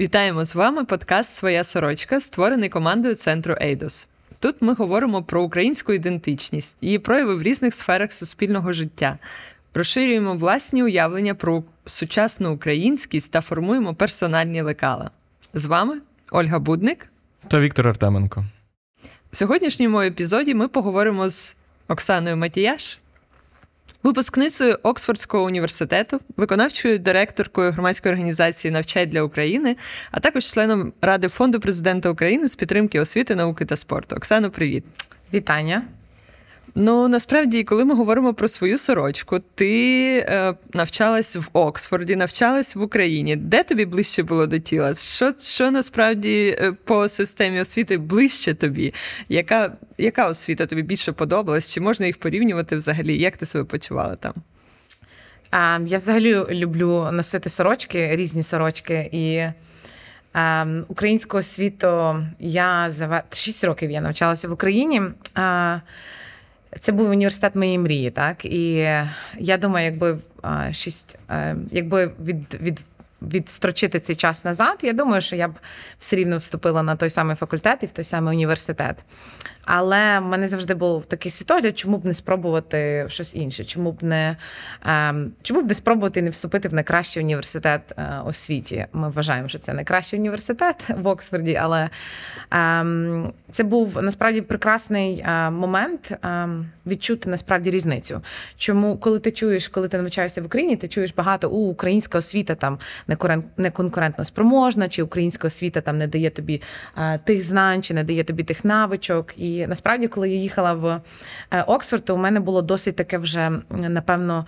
Вітаємо з вами подкаст Своя сорочка, створений командою центру Ейдос. Тут ми говоримо про українську ідентичність, її прояви в різних сферах суспільного життя, розширюємо власні уявлення про сучасну українськість та формуємо персональні лекала. З вами Ольга Будник та Віктор Артеменко. В сьогоднішньому епізоді ми поговоримо з Оксаною Матіяш, випускницею Оксфордського університету, виконавчою директоркою громадської організації Навчай для України, а також членом Ради фонду президента України з підтримки освіти, науки та спорту. Оксано, привіт! Вітання! Ну насправді, коли ми говоримо про свою сорочку, ти е, навчалась в Оксфорді, навчалась в Україні. Де тобі ближче було до тіла? Що що насправді е, по системі освіти ближче тобі? Яка яка освіта тобі більше подобалась? Чи можна їх порівнювати взагалі? Як ти себе почувала там? А, Я взагалі люблю носити сорочки, різні сорочки. І а, українську освіту я за 6 років я навчалася в Україні. Це був університет моєї мрії, так і я думаю, якби шість, якби від від відстрочити цей час назад, я думаю, що я б все рівно вступила на той самий факультет і в той самий університет. Але в мене завжди був такий світогляд, чому б не спробувати щось інше, чому б не ем, чому б не спробувати не вступити в найкращий університет е, у світі. Ми вважаємо, що це найкращий університет в Оксфорді, але ем, це був насправді прекрасний е, момент ем, відчути насправді різницю. Чому, коли ти чуєш, коли ти навчаєшся в Україні, ти чуєш багато у українська освіта там не конкурентно спроможна, чи українська освіта там не дає тобі е, тих знань, чи не дає тобі тих навичок. І насправді, коли я їхала в е, Оксфорд, то у мене було досить таке вже напевно.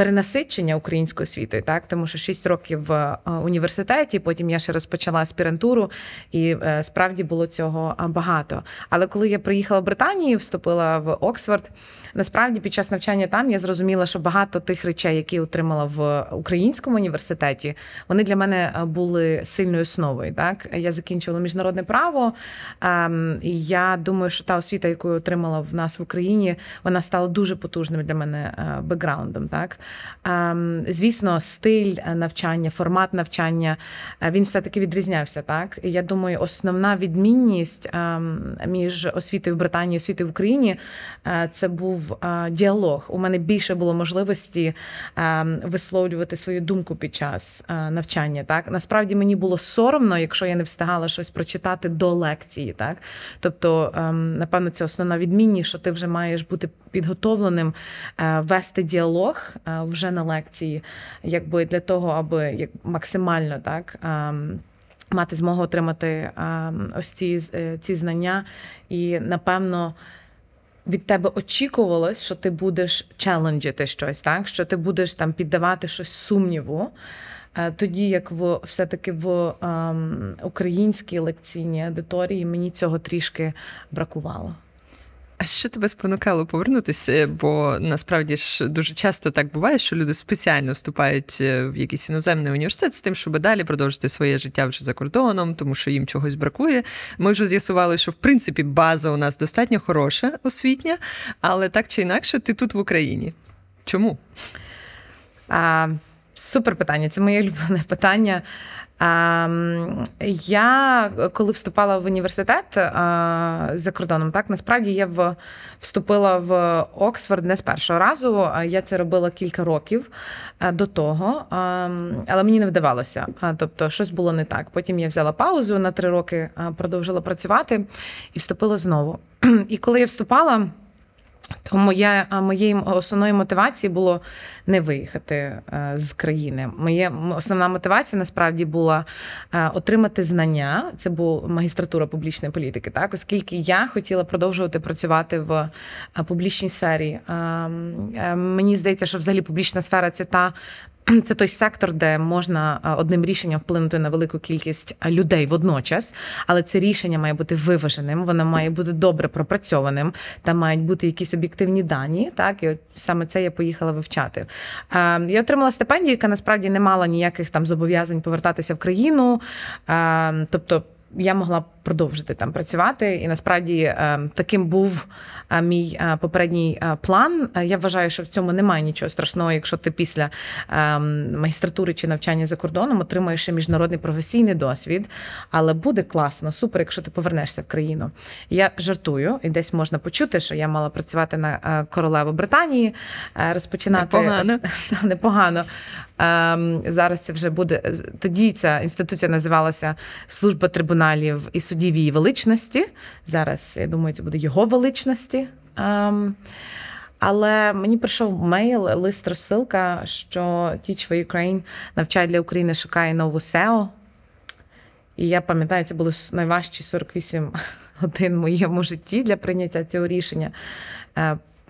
Перенасичення українською освітою, так тому що 6 років в е, університеті, потім я ще розпочала аспірантуру, і е, справді було цього багато. Але коли я приїхала в Британію, вступила в Оксфорд, насправді під час навчання там я зрозуміла, що багато тих речей, які отримала в українському університеті, вони для мене е, були сильною основою. Так я закінчувала міжнародне право. Ем, і Я думаю, що та освіта, яку я отримала в нас в Україні, вона стала дуже потужним для мене бекграундом. Так звісно, стиль навчання, формат навчання е, він все-таки відрізнявся. Так я думаю, основна відмінність ем, між освітою в Британії і освітою в Україні е, це був е, діалог. У мене більше було можливості ем, висловлювати свою думку під час навчання. Так насправді мені було соромно, якщо я не встигала щось прочитати до лекції. Так, тобто, напевно, це основна відмінність, що ти вже маєш бути підготовленим вести діалог вже на лекції, якби для того, аби як максимально так. Мати змогу отримати ось ці е, ці знання, і напевно від тебе очікувалось, що ти будеш челенджити щось, так що ти будеш там піддавати щось сумніву. Е, тоді як в все-таки в ем, українській лекційній аудиторії мені цього трішки бракувало. А що тебе спонукало повернутися? Бо насправді ж дуже часто так буває, що люди спеціально вступають е, в якийсь іноземний університет з тим, щоб далі продовжити своє життя вже за кордоном, тому що їм чогось бракує. Ми вже з'ясували, що в принципі база у нас достатньо хороша освітня, але так чи інакше, ти тут в Україні. Чому? А, Супер питання. Це моє улюблене питання. Я коли вступала в університет за кордоном, так насправді я вступила в Оксфорд не з першого разу. Я це робила кілька років до того, але мені не вдавалося. Тобто, щось було не так. Потім я взяла паузу на три роки, продовжила працювати і вступила знову. І коли я вступала. Тому моя моєю основною мотивацією було не виїхати е, з країни. Моє основна мотивація насправді була е, отримати знання. Це була магістратура публічної політики. Так, оскільки я хотіла продовжувати працювати в е, публічній сфері. Мені здається, що взагалі публічна сфера це та Це той сектор, де можна одним рішенням вплинути на велику кількість людей водночас, але це рішення має бути виваженим, воно має бути добре пропрацьованим, там мають бути якісь об'єктивні дані. Так, і от саме це я поїхала вивчати. Я отримала стипендію, яка насправді не мала ніяких там зобов'язань повертатися в країну. Тобто я могла продовжити там працювати. І насправді е, таким був е, мій е, попередній план. Я вважаю, що в цьому немає нічого страшного, якщо ти після магістратури чи навчання за кордоном отримаєш міжнародний професійний досвід. Але буде класно, супер, якщо ти повернешся в країну. Я жартую, і десь можна почути, що я мала працювати на королеву Британії, розпочинати непогано. непогано. Ем, зараз це вже буде тоді. Ця інституція називалася Служба трибуналів і судів її величності. Зараз я думаю, це буде його величності. Ем, але мені прийшов мейл, лист розсилка, що Teach for Ukraine навчає для України шукає нову SEO. І я пам'ятаю, це були найважчі 48 годин в моєму житті для прийняття цього рішення.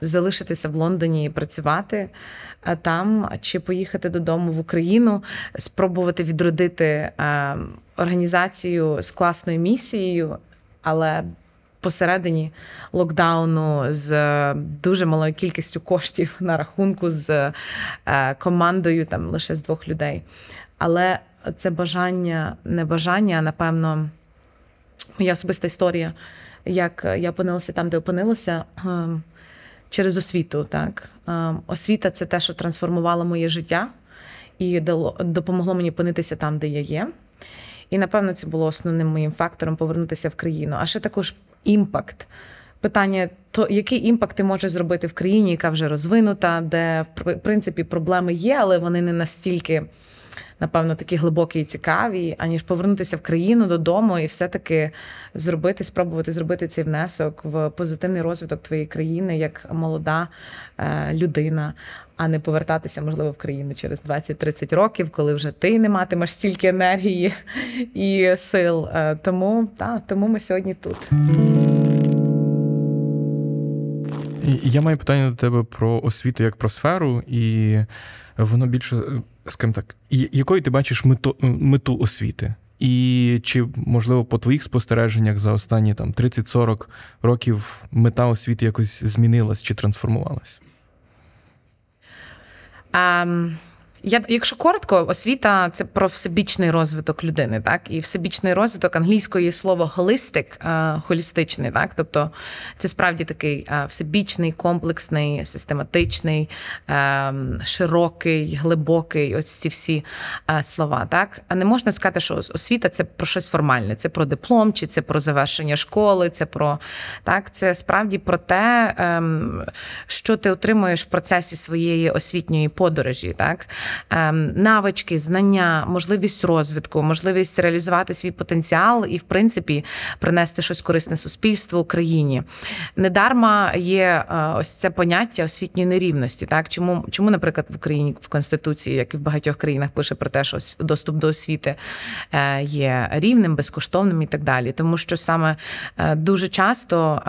Е, залишитися в Лондоні і працювати там, чи поїхати додому в Україну, спробувати відродити е, організацію з класною місією, але посередині локдауну з дуже малою кількістю коштів на рахунку з е, командою там лише з двох людей. Але це бажання, не бажання, а напевно, моя особиста історія, як я опинилася там, де опинилася. Через освіту. Так освіта це те, що трансформувало моє життя і дало допомогло мені опинитися там, де я є. І напевно це було основним моїм фактором повернутися в країну. А ще також імпакт. Питання, то який імпакт ти можеш зробити в країні, яка вже розвинута, де в принципі проблеми є, але вони не настільки напевно, такі глибокі і цікаві, аніж повернутися в країну додому і все-таки зробити, спробувати зробити цей внесок в позитивний розвиток твоєї країни як молода е, людина. А не повертатися, можливо, в країну через 20-30 років, коли вже ти не матимеш стільки енергії і сил. Е, тому та, тому ми сьогодні тут. Я маю питання до тебе про освіту як про сферу, і воно більше скажімо так, якою ти бачиш мету, мету освіти? І чи, можливо, по твоїх спостереженнях за останні там 30-40 років мета освіти якось змінилась чи трансформувалась? Um... Я, Якщо коротко, освіта це про всебічний розвиток людини, так і всебічний розвиток англійської слово holistic, е, холістичний, так тобто це справді такий е, всебічний, комплексний, систематичний, е, широкий, глибокий. Ось ці всі слова. Так, а не можна сказати, що освіта це про щось формальне, це про диплом, чи це про завершення школи, це про так, це справді про те, ем, що ти отримуєш в процесі своєї освітньої подорожі, так. Ем, навички, знання, можливість розвитку, можливість реалізувати свій потенціал і, в принципі, принести щось корисне суспільству Україні. Недарма є е, ось це поняття освітньої нерівності. Так чому, чому, наприклад, в Україні в Конституції, як і в багатьох країнах, пише про те, що доступ до освіти е, є рівним, безкоштовним і так далі, тому що саме е, дуже часто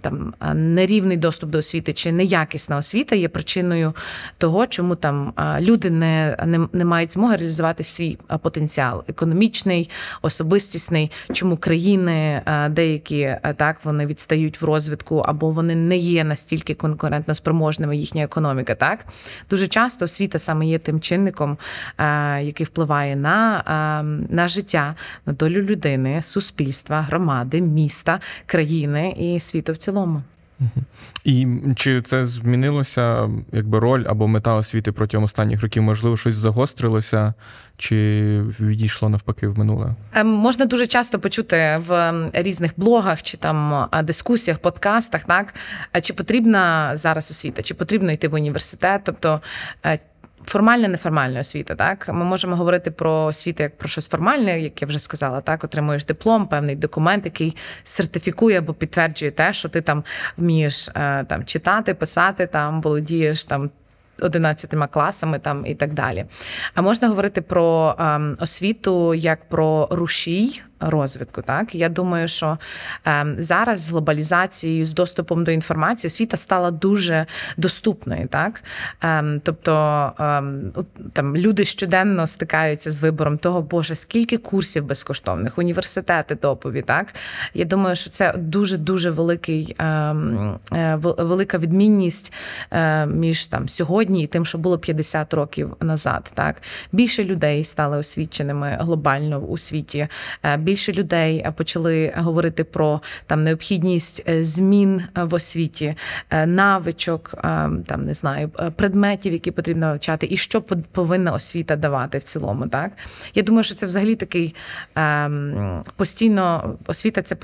там нерівний доступ до освіти чи неякісна освіта є причиною того, чому там люди не, не, не мають змоги реалізувати свій потенціал економічний, особистісний, чому країни деякі так вони відстають в розвитку, або вони не є настільки конкурентно спроможними їхня економіка. Так дуже часто освіта саме є тим чинником, який впливає на, на життя, на долю людини, суспільства, громади, міста, країни і світу в цілому. І чи це змінилося якби роль або мета освіти протягом останніх років? Можливо, щось загострилося, чи відійшло навпаки в минуле? Ем, можна дуже часто почути в різних блогах чи там дискусіях, подкастах, так чи потрібна зараз освіта, чи потрібно йти в університет? Тобто е, формальна, неформальна освіта. Так, ми можемо говорити про освіту як про щось формальне, як я вже сказала. Так, отримуєш диплом, певний документ, який сертифікує або підтверджує те, що ти там вмієш е, там читати, писати, там володієш там. 11 класами там і так далі. А можна говорити про ем, освіту як про рушій розвитку. Так я думаю, що е, зараз з глобалізацією, з доступом до інформації, освіта стала дуже доступною. Так е, тобто е, там люди щоденно стикаються з вибором того, боже, скільки курсів безкоштовних, університети топові. Так я думаю, що це дуже дуже великий ем, е, велика відмінність е, між там сьогодні і тим, що було 50 років назад. Так більше людей стали освіченими глобально у світі. Е, більше людей почали говорити про там необхідність змін в освіті, навичок, там не знаю, предметів, які потрібно вивчати, і що повинна освіта давати в цілому. Так я думаю, що це взагалі такий ем, постійно освіта. Це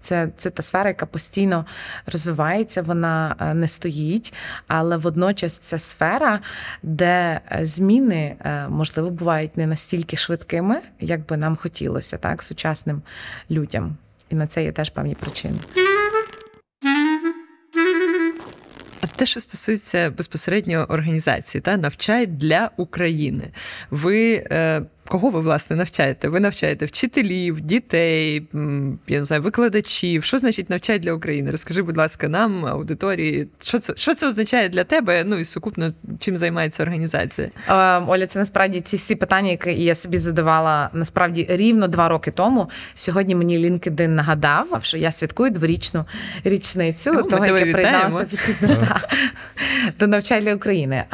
це, це та сфера, яка постійно розвивається, вона не стоїть, але водночас це сфера, де зміни можливо бувають не настільки швидкими, як би нам хотілося, так, сучасним людям. І на це є теж певні причини. А те, що стосується безпосередньо організації, та навчай для України. Ви е, Кого ви власне навчаєте? Ви навчаєте вчителів, дітей, я не знаю, викладачів. Що значить навчають для України? Розкажи, будь ласка, нам, аудиторії, що це що це означає для тебе? Ну і сукупно чим займається організація? Оля, це насправді ці всі питання, які я собі задавала насправді рівно два роки тому. Сьогодні мені LinkedIn нагадав, що я святкую дворічну річницю О, того, як я приєдналася до навчання України.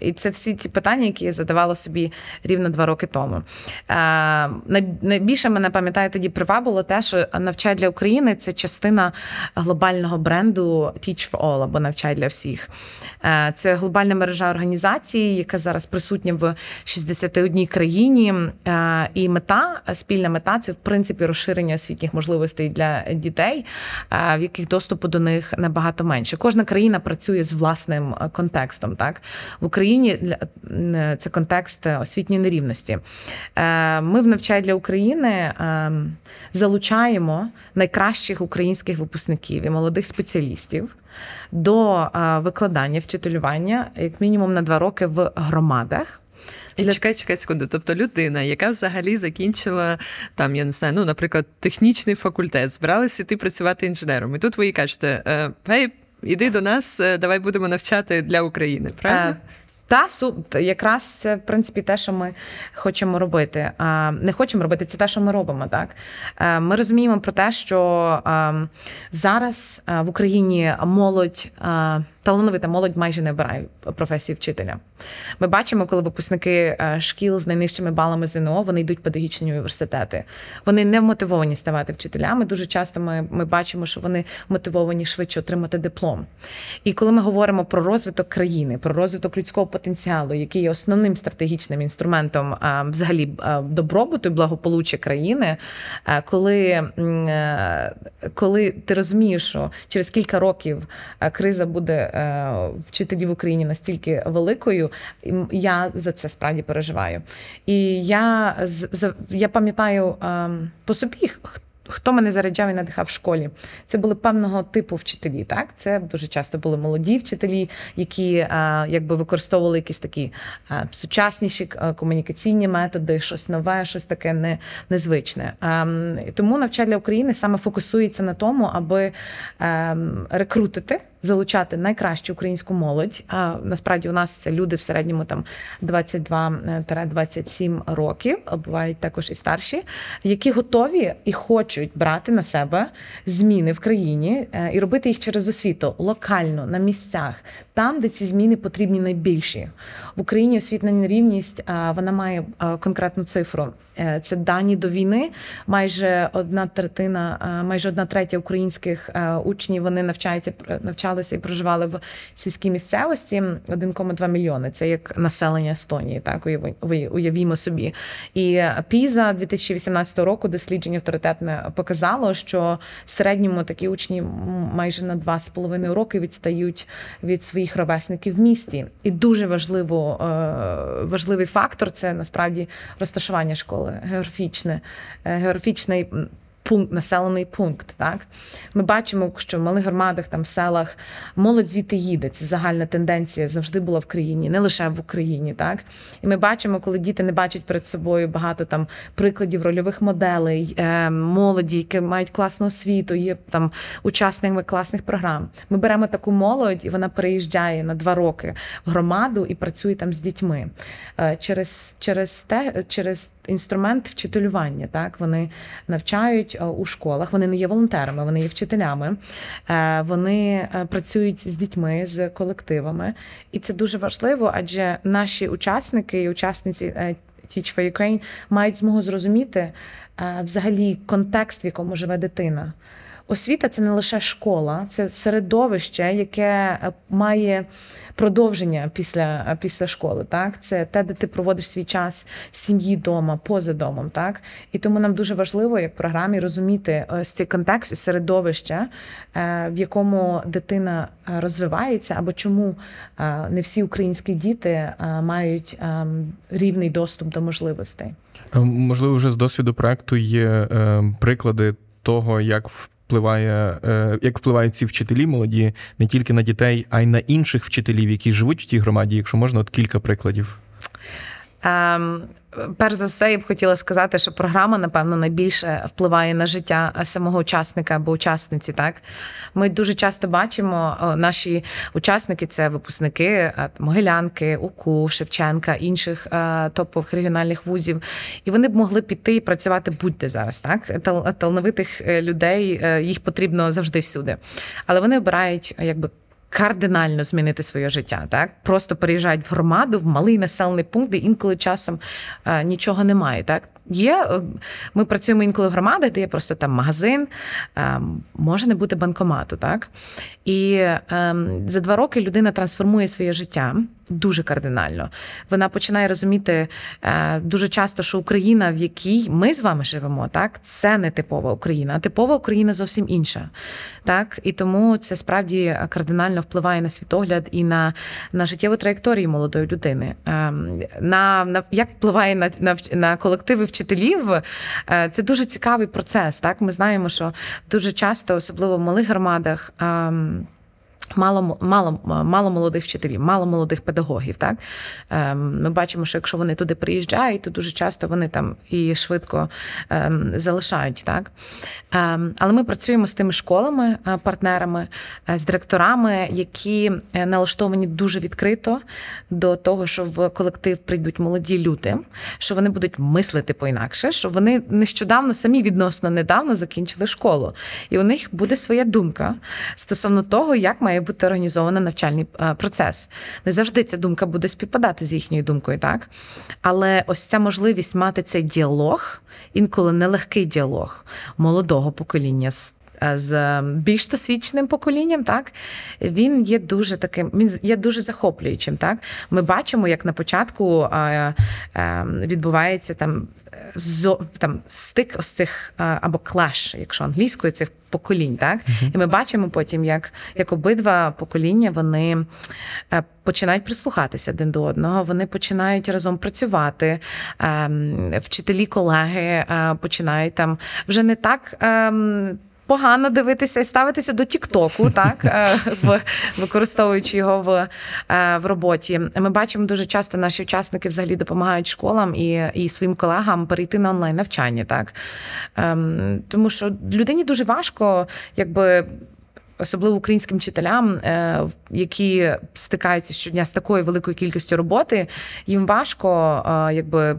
І це всі ці питання, які я задавала собі рівно два роки тому тому. Е, найбільше мене пам'ятаю тоді привабило те, що навчай для України це частина глобального бренду Teach for All або навчай для всіх. Е, це глобальна мережа організацій, яка зараз присутня в 61 країні. Е, і мета, спільна мета це в принципі розширення освітніх можливостей для дітей, в яких доступу до них набагато менше. Кожна країна працює з власним контекстом. Так в Україні це контекст освітньої нерівності. Е, ми в «Навчай для України е, залучаємо найкращих українських випускників і молодих спеціалістів до е, викладання вчителювання як мінімум на два роки в громадах. І Для... чекай, чекай секунду. Тобто людина, яка взагалі закінчила там, я не знаю, ну, наприклад, технічний факультет, збиралася йти працювати інженером. І тут ви їй кажете, гей, іди до нас, давай будемо навчати для України. Правильно? Та якраз це в принципі те, що ми хочемо робити. Не хочемо робити це те, що ми робимо. Так е, ми розуміємо про те, що зараз е, в Україні молодь талановита молодь майже не обирає професію вчителя. Ми бачимо, коли випускники е, шкіл з найнижчими балами ЗНО вони йдуть в педагогічні університети. Вони не мотивовані ставати вчителями. Дуже часто ми, ми бачимо, що вони мотивовані швидше отримати диплом. І коли ми говоримо про розвиток країни, про розвиток людського потенціалу, який є основним стратегічним інструментом е, взагалі е, добробуту і благополуччя країни, коли, коли ти розумієш, що через кілька років криза буде. Е, вчителів в Україні настільки великою, я за це справді переживаю. І я я пам'ятаю ем, по собі. Хто мене заряджав і надихав в школі? Це були певного типу вчителі. Так, це дуже часто були молоді вчителі, які е, якби використовували якісь такі е, сучасніші комунікаційні методи, щось нове, щось таке не, незвичне. Ем, тому навчання України саме фокусується на тому, аби а, ем, рекрутити залучати найкращу українську молодь. А насправді у нас це люди в середньому там 22-27 років, а бувають також і старші, які готові і хочуть брати на себе зміни в країні е, і робити їх через освіту локально на місцях, там, де ці зміни потрібні найбільші в Україні. Освітна нерівність вона має конкретну цифру. Е, це дані до війни. Майже одна третина, майже одна третя українських учнів вони навчаються навчалися і проживали в сільській місцевості 1,2 мільйони. Це як населення Естонії, так уявімо собі. І Піза 2018 року дослідження авторитетне показало, що в середньому такі учні майже на 2,5 роки відстають від своїх ровесників в місті. І дуже важливо, е, важливий фактор це насправді розташування школи, географічне, е, географічний пункт, населений пункт. Так Ми бачимо, що в малих громадах, там в селах молодь звідти їде. Це загальна тенденція завжди була в країні, не лише в Україні. Так І ми бачимо, коли діти не бачать перед собою багато там прикладів рольових моделей, е, молоді, які мають класну освіту, є там учасниками класних програм. Ми беремо таку молодь, і вона переїжджає на два роки в громаду і працює там з дітьми. Е, через, через те, через інструмент вчителювання. Так вони навчають е, у школах. Вони не є волонтерами, вони є вчителями. Е, вони е, працюють з дітьми, з колективами, і це дуже важливо, адже наші учасники і учасниці Teach for Ukraine, мають змогу зрозуміти взагалі контекст, в якому живе дитина. Освіта це не лише школа, це середовище, яке має продовження після після школи. Так, це те, де ти проводиш свій час в сім'ї вдома, поза домом. Так, і тому нам дуже важливо, як програмі, розуміти ось цей контекст і середовище, е, в якому дитина е, розвивається, або чому е, не всі українські діти мають рівний доступ до можливостей. Можливо, вже з досвіду проекту є приклади того, як впливає, е, як впливають ці вчителі молоді не тільки на дітей, а й на інших вчителів, які живуть в тій громаді, якщо можна, от кілька прикладів. Um, Перш за все, я б хотіла сказати, що програма, напевно, найбільше впливає на життя самого учасника або учасниці. Так ми дуже часто бачимо, наші учасники це випускники Могилянки, УКУ, Шевченка, інших топових регіональних вузів, і вони б могли піти і працювати будь-де зараз. Так талановитих е, людей е, їх потрібно завжди всюди, але вони обирають якби кардинально змінити своє життя. Так просто переїжджають в громаду, в малий населений пункт, де інколи часом е, нічого немає. Так Є, е, Ми працюємо інколи в громадах, де є просто там магазин, е, може не бути банкомату. так? І е, за два роки людина трансформує своє життя дуже кардинально. Вона починає розуміти дуже часто, що Україна, в якій ми з вами живемо, так, це не типова Україна, а типова Україна зовсім інша. Так? І тому це справді кардинально впливає на світогляд і на на життєву траєкторію молодої людини. На, на Як впливає на, на, на колективи вчителів е, це дуже цікавий процес. Так, ми знаємо, що дуже часто, особливо в малих громадах. Мало мало, мало молодих вчителів, мало молодих педагогів. Так ем, Ми бачимо, що якщо вони туди приїжджають, то дуже часто вони там і швидко ем, залишають. Так? Ем, але ми працюємо з тими школами, е, партнерами, е, з директорами, які е, налаштовані дуже відкрито до того, що в колектив прийдуть молоді люди, що вони будуть мислити по-інакше, що вони нещодавно самі відносно недавно закінчили школу, і у них буде своя думка стосовно того, як має бути організований навчальний процес. Не завжди ця думка буде співпадати з їхньою думкою, так? Але ось ця можливість мати цей діалог, інколи нелегкий діалог молодого покоління з. З більш досвідченим поколінням, так він є дуже таким, він є дуже захоплюючим. Так, ми бачимо, як на початку е, е, відбувається там зо там стик ось цих або клеш, якщо англійською цих поколінь, так uh-huh. і ми бачимо потім, як як обидва покоління вони е, починають прислухатися один до одного, вони починають разом працювати. Ем, вчителі, колеги е, починають там вже не так. Погано дивитися і ставитися до Тіктоку, так е, в використовуючи його в е, в роботі. Ми бачимо дуже часто наші учасники взагалі допомагають школам і і своїм колегам перейти на онлайн навчання, так ем, тому що людині дуже важко, якби особливо українським вчителям, е, які стикаються щодня з такою великою кількістю роботи, їм важко е, якби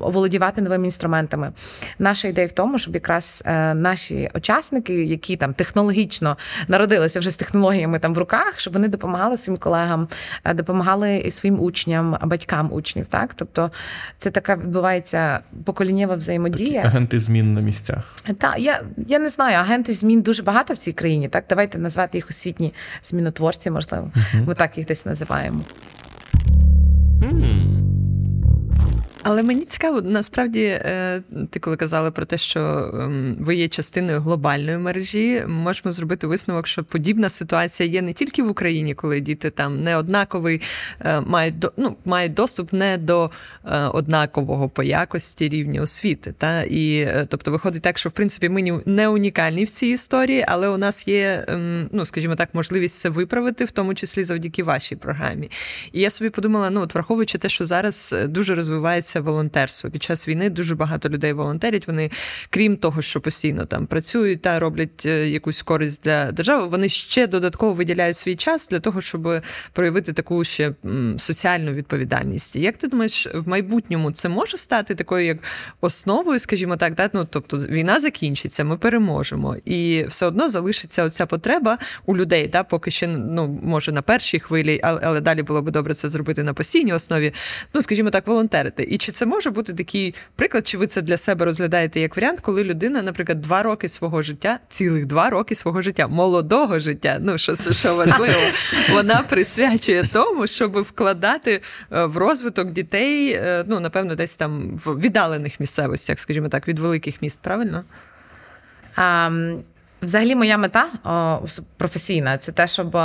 оволодівати новими інструментами. Наша ідея в тому, щоб якраз е, наші учасники, які там технологічно народилися вже з технологіями там в руках, щоб вони допомагали своїм колегам, допомагали своїм учням, батькам учнів. Так, тобто це така відбувається поколіннєва взаємодія. Такі агенти змін на місцях. Так, я я не знаю, агентів змін дуже багато в цій країні. Так, давайте назвати їх освітні змінотворці, можливо. Ми так їх десь називаємо. Але мені цікаво, насправді, е, ти коли казала про те, що ем, ви є частиною глобальної мережі, можемо зробити висновок, що подібна ситуація є не тільки в Україні, коли діти там не однаковий, е, мають ну, мають доступ не до е, однакового по якості рівня освіти. Та? І тобто виходить так, що в принципі ми не унікальні в цій історії, але у нас є, ем, ну скажімо так, можливість це виправити, в тому числі завдяки вашій програмі. І я собі подумала: ну от враховуючи те, що зараз дуже розвивається це волонтерство. Під час війни дуже багато людей волонтерять. Вони, крім того, що постійно там працюють та роблять е, якусь користь для держави, вони ще додатково виділяють свій час для того, щоб проявити таку ще соціальну відповідальність. Як ти думаєш, в майбутньому це може стати такою як основою, скажімо так, да? ну тобто війна закінчиться, ми переможемо, і все одно залишиться оця потреба у людей, да, поки ще ну може на першій хвилі, але, але далі було би добре це зробити на постійній основі. Ну скажімо так, волонтерити. І І чи це може бути такий приклад, чи ви це для себе розглядаєте як варіант, коли людина, наприклад, два роки свого життя, цілих два роки свого життя, молодого життя, ну що що важливо, вона присвячує тому, щоб вкладати е, в розвиток дітей, е, ну напевно, десь там в віддалених місцевостях, скажімо так, від великих міст, правильно? Um... Взагалі, моя мета о, професійна це те, щоб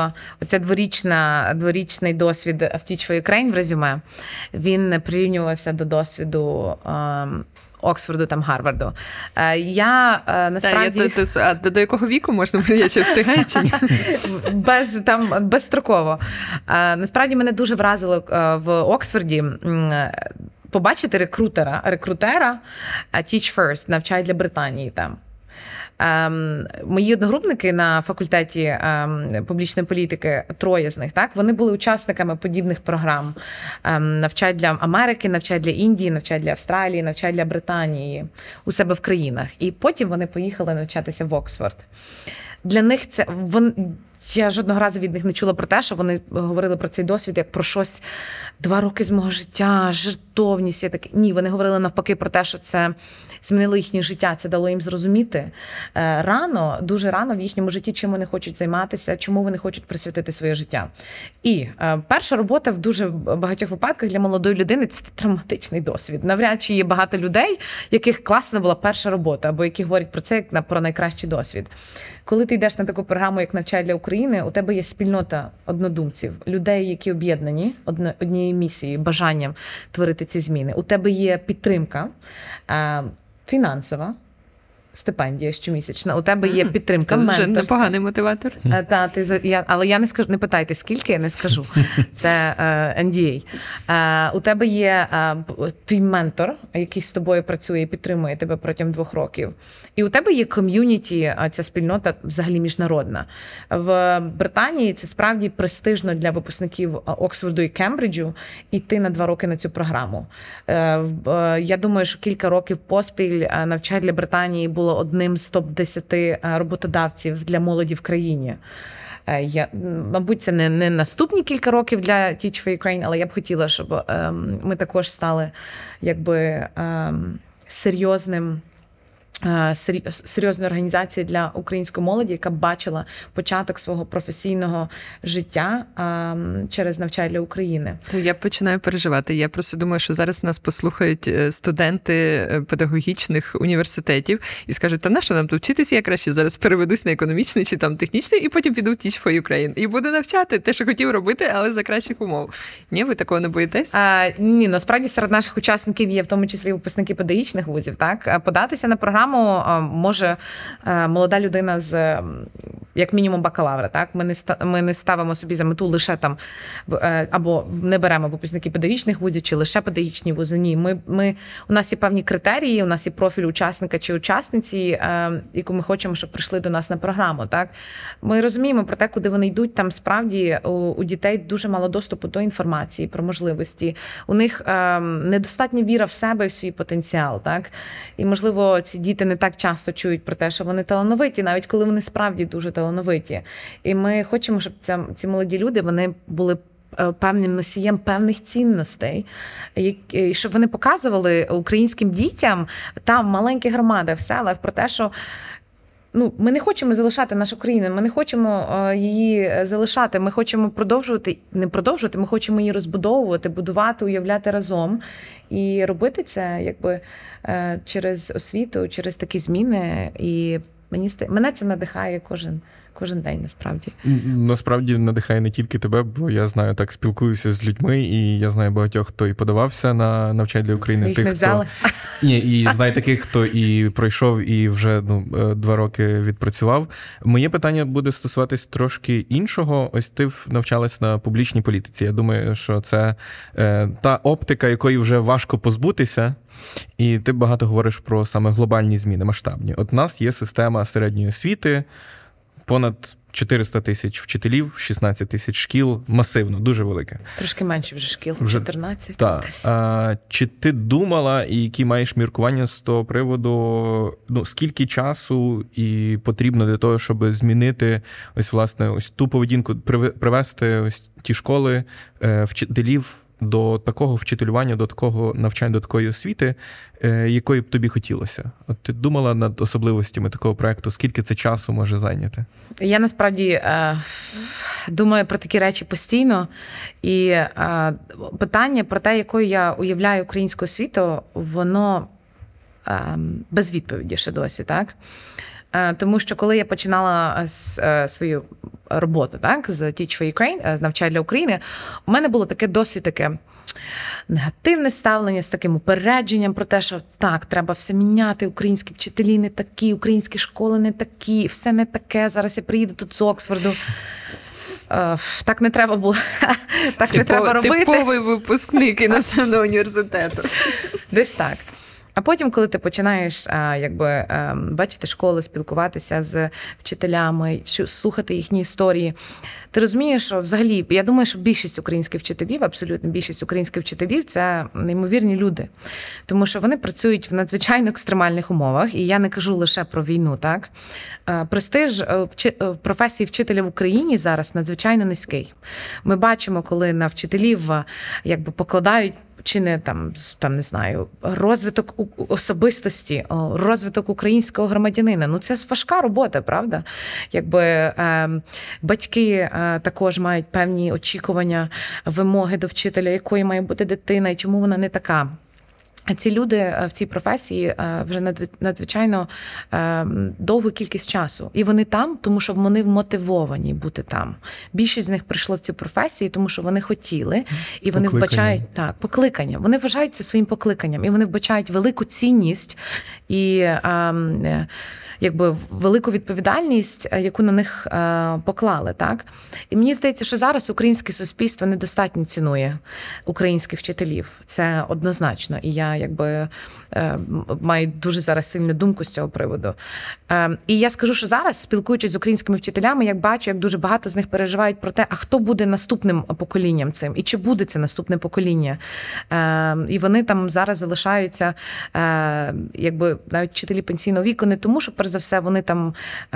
оця дворічна, дворічний досвід Teach for Ukraine в резюме він не прирівнювався до досвіду. О, Оксфорду, там Гарварду. Е, я е, насправді Та, я, то, то, а до якого віку можна я ще встигаю чи ні? без там безстроково. Е, насправді мене дуже вразило в Оксфорді. Побачити рекрутера, рекрутера Teach First, навчай для Британії там. Ем, мої одногрупники на факультеті ем, публічної політики, троє з них, так вони були учасниками подібних програм. Ем, навчать для Америки, навчать для Індії, навчать для Австралії, навчать для Британії у себе в країнах. І потім вони поїхали навчатися в Оксфорд. Для них це вон. Я жодного разу від них не чула про те, що вони говорили про цей досвід як про щось два роки з мого життя, жертовність. Я так ні, вони говорили навпаки про те, що це змінило їхнє життя. Це дало їм зрозуміти е, рано, дуже рано в їхньому житті, чим вони хочуть займатися, чому вони хочуть присвятити своє життя. І е, перша робота в дуже багатьох випадках для молодої людини це травматичний досвід. Навряд чи є багато людей, яких класна була перша робота, або які говорять про це як про найкращий досвід. Коли ти йдеш на таку програму, як навчай для України, у тебе є спільнота однодумців, людей, які об'єднані однією місією, бажанням творити ці зміни. У тебе є підтримка е, фінансова стипендія щомісячна. У тебе є підтримка. Це вже непоганий мотиватор. Е, та, ти, я, Але я не скажу, не питайте, скільки я не скажу. Це е, NDA. Е, у тебе є е, твій ментор, який з тобою працює і підтримує тебе протягом двох років. І у тебе є ком'юніті, ця спільнота взагалі міжнародна. В Британії це справді престижно для випускників Оксфорду і Кембриджу йти на два роки на цю програму. Е, е, я думаю, що кілька років поспіль навчання для Британії було було одним з топ 10 е, роботодавців для молоді в країні. Е, я, Мабуть, це не не наступні кілька років для Teach for Ukraine, але я б хотіла, щоб ем, ми також стали якби ем, серйозним. Е, серйозної організації для української молоді, яка бачила початок свого професійного життя через навчання України. Я починаю переживати. Я просто думаю, що зараз нас послухають е, студенти е, педагогічних університетів і скажуть, та нащо нам тут вчитися? Я краще зараз переведусь на економічний чи там технічний, і потім піду в Teach for Ukraine. і буду навчати те, що хотів робити, але за кращих умов. Ні, ви такого не боїтесь? А, Ні, насправді серед наших учасників є в тому числі випускники педагогічних вузів. Так податися на програму програму може е, молода людина з як мінімум бакалавра. Так, ми не ми не ставимо собі за мету лише там е, або не беремо випускники педагогічних вузів чи лише педагогічні вузи. Ні, ми ми у нас є певні критерії. У нас є профіль учасника чи учасниці, е, яку ми хочемо, щоб прийшли до нас на програму. Так ми розуміємо про те, куди вони йдуть. Там справді у, у дітей дуже мало доступу до інформації про можливості. У них е, недостатня віра в себе і в свій потенціал. Так і можливо, ці діти не так часто чують про те, що вони талановиті, навіть коли вони справді дуже талановиті. І ми хочемо, щоб ця, ці молоді люди вони були. Е, певним носієм певних цінностей, щоб вони показували українським дітям та маленькі громади в селах про те, що ну, ми не хочемо залишати нашу країну, ми не хочемо е, її залишати. Ми хочемо продовжувати, не продовжувати, ми хочемо її розбудовувати, будувати, уявляти разом і робити це якби е, через освіту, через такі зміни. І мені мене це надихає кожен кожен день насправді. Насправді надихає не тільки тебе, бо я знаю, так спілкуюся з людьми, і я знаю багатьох, хто і подавався на навчання для України. Їх тих, не взяли. Хто... Ні, і знаю таких, хто і пройшов, і вже ну, е, два роки відпрацював. Моє питання буде стосуватись трошки іншого. Ось ти навчалась на публічній політиці. Я думаю, що це е, та оптика, якої вже важко позбутися. І ти багато говориш про саме глобальні зміни, масштабні. От у нас є система середньої освіти понад 400 тисяч вчителів, 16 тисяч шкіл, масивно, дуже велике. Трошки менше вже шкіл, вже 14. Так. А, Чи ти думала, і які маєш міркування з того приводу? Ну скільки часу і потрібно для того, щоб змінити ось власне ось ту поведінку, привести ось ті школи, е, вчителів до такого вчителювання, до такого навчання, до такої освіти, е, якої б тобі хотілося? От ти думала над особливостями такого проекту? Скільки це часу може зайняти? Я насправді е, думаю про такі речі постійно, і е, питання про те, якою я уявляю українську освіту, воно е, без відповіді ще досі, так? Е, тому що коли я починала е, свою роботу так, з Teach for Ukraine, е, навчай для України, у мене було таке досить таке негативне ставлення з таким упередженням про те, що так, треба все міняти. Українські вчителі не такі, українські школи не такі, все не таке. Зараз я приїду тут з Оксфорду. Так не треба було. Так Типо, не треба робити. Типовий випускник іноземного університету. Десь так. А потім, коли ти починаєш якби бачити школи, спілкуватися з вчителями, слухати їхні історії, ти розумієш, що взагалі я думаю, що більшість українських вчителів, абсолютно більшість українських вчителів це неймовірні люди, тому що вони працюють в надзвичайно екстремальних умовах, і я не кажу лише про війну. Так престиж е, е, професії вчителя в Україні зараз надзвичайно низький. Ми бачимо, коли на вчителів якби покладають чи не там там не знаю, розвиток особистості, розвиток українського громадянина. Ну це важка робота, правда? Якби е, батьки е, також мають певні очікування, вимоги до вчителя, якою має бути дитина, і чому вона не така. Ці люди е, в цій професії е, вже надзвичайно е, довгу кількість часу, і вони там, тому що вони мотивовані бути там. Більшість з них прийшло в цю професію, тому що вони хотіли, і вони покликання. вбачають так покликання. Вони вважають це своїм покликанням, і вони вбачають велику цінність і. Ем, якби велику відповідальність, е, яку на них е, поклали. Так і мені здається, що зараз українське суспільство недостатньо цінує українських вчителів. Це однозначно. І я якби Е, маю дуже зараз сильну думку з цього приводу. І я скажу, що зараз, спілкуючись з українськими вчителями, як бачу, як дуже багато з них переживають про те, а хто буде наступним поколінням цим, і чи буде це наступне покоління. І вони там зараз залишаються, якби навіть вчителі пенсійного віку, не тому, що перш за все вони там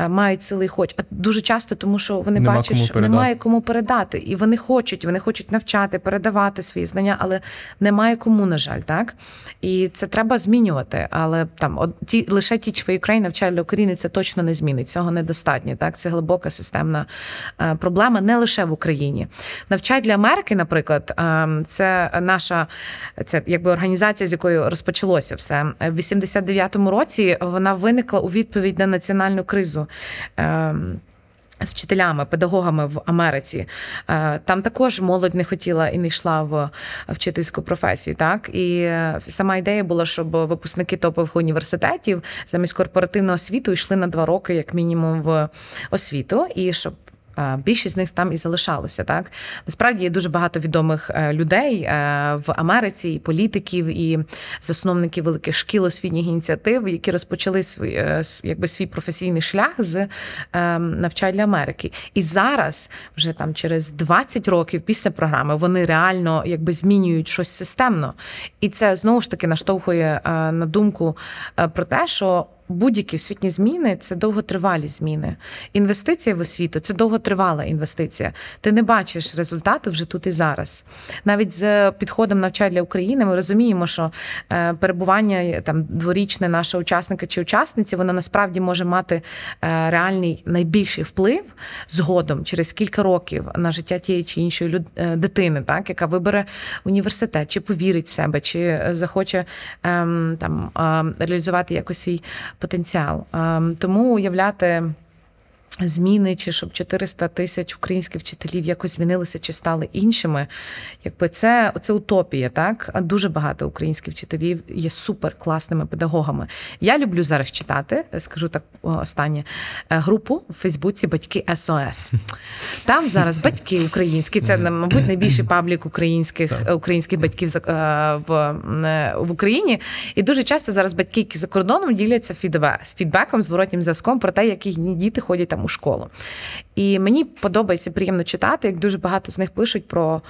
мають сили і хочуть, а дуже часто тому, що вони Нема бачать, що передати. немає кому передати, і вони хочуть, вони хочуть навчати, передавати свої знання, але немає кому, на жаль, так і це треба змінювати, але там от ті лише Teach for Ukraine, навчання для України це точно не змінить. Цього недостатньо. Так, це глибока системна е, проблема не лише в Україні. Навчай для Америки, наприклад, е, це наша це якби організація, з якою розпочалося все в 89-му році. Вона виникла у відповідь на національну кризу. Ем, з вчителями, педагогами в Америці е, там також молодь не хотіла і не йшла в вчительську професію. Так і сама ідея була, щоб випускники топових університетів замість корпоративного освіту йшли на два роки, як мінімум, в освіту, і щоб більшість з них там і залишалося. Так насправді є дуже багато відомих е, людей е, в Америці, і політиків, і засновників великих шкіл освітніх ініціатив, які розпочали свій е, якби свій професійний шлях з навчань для Америки. І зараз, вже там через 20 років після програми, вони реально якби змінюють щось системно, і це знову ж таки наштовхує на думку про те, що будь-які освітні зміни це довготривалі зміни. Інвестиція в освіту це довготривала інвестиція. Ти не бачиш результату вже тут і зараз. Навіть з підходом навчання для України ми розуміємо, що е, перебування там дворічне нашого учасника чи учасниці, воно насправді може мати е, реальний найбільший вплив згодом через кілька років на життя тієї чи іншої люд... Е, дитини, так яка вибере університет, чи повірить в себе, чи захоче ем, там реалізувати якось свій потенціал. Ем, тому уявляти зміни, чи щоб 400 тисяч українських вчителів якось змінилися чи стали іншими. Якби це це утопія, так дуже багато українських вчителів є супер класними педагогами. Я люблю зараз читати, скажу так останнє е, групу в Фейсбуці Батьки СОС. Там зараз батьки українські, це мабуть найбільший паблік українських українських батьків е, в е, в Україні. І дуже часто зараз батьки, які за кордоном діляться фідбеком, зворотнім зв'язком про те, як їхні діти ходять там у школу. І мені подобається приємно читати, як дуже багато з них пишуть про.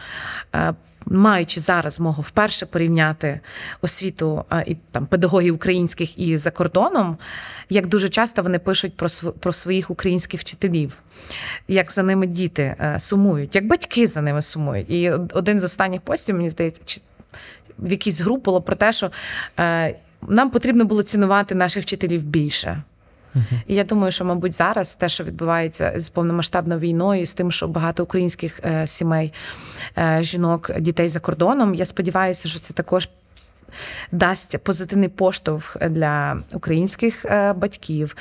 Е, маючи зараз змогу вперше порівняти освіту і там педагогів українських і за кордоном, як дуже часто вони пишуть про про своїх українських вчителів, як за ними діти е, сумують, як батьки за ними сумують. І один з останніх постів, мені здається, чи в якійсь групі було про те, що е, нам потрібно було цінувати наших вчителів більше. І я думаю, що, мабуть, зараз те, що відбувається з повномасштабною війною, з тим, що багато українських е, сімей, е, жінок, дітей за кордоном, я сподіваюся, що це також. Дасть позитивний поштовх для українських е, батьків,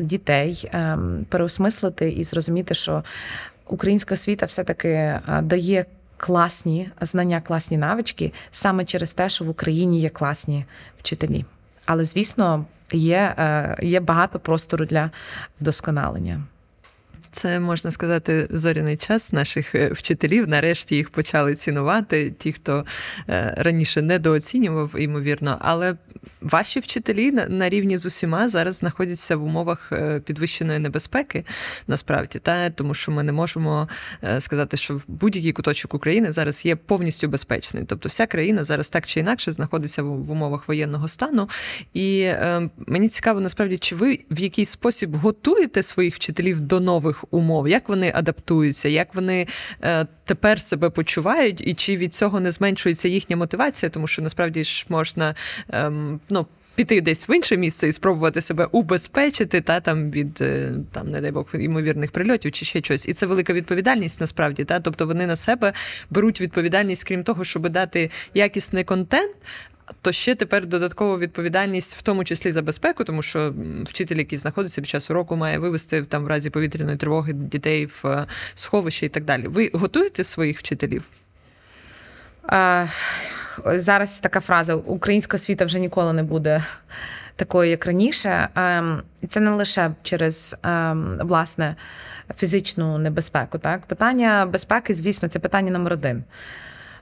дітей переосмислити і зрозуміти, що українська освіта все-таки дає класні знання, класні навички саме через те, що в Україні є класні вчителі. Але звісно, є, е, є багато простору для вдосконалення. Це можна сказати зоряний час наших е, вчителів. Нарешті їх почали цінувати, ті, хто е, раніше недооцінював, ймовірно, але ваші вчителі на рівні з усіма зараз знаходяться в умовах е, підвищеної небезпеки, насправді, та тому що ми не можемо сказати, що в будь-який куточок України зараз є повністю безпечний. Тобто, вся країна зараз так чи інакше знаходиться в умовах воєнного стану. І мені цікаво, насправді, чи ви в якийсь спосіб готуєте своїх вчителів до нових нових умов, як вони адаптуються, як вони е, тепер себе почувають, і чи від цього не зменшується їхня мотивація, тому що насправді ж можна ем, ну. Піти десь в інше місце і спробувати себе убезпечити, та там від е, там, не дай Бог, ймовірних прильотів чи ще щось. І це велика відповідальність насправді. Та тобто вони на себе беруть відповідальність, крім того, щоб дати якісний контент, то ще тепер додаткова відповідальність, в тому числі за безпеку, тому що вчитель, який знаходиться під час уроку, має вивести там в разі повітряної тривоги дітей в е, сховище і так далі. Ви готуєте своїх вчителів? А, Зараз така фраза: українська освіта вже ніколи не буде. Такою, як раніше, ем, це не лише через ем, власне фізичну небезпеку. Так, питання безпеки, звісно, це питання номер один.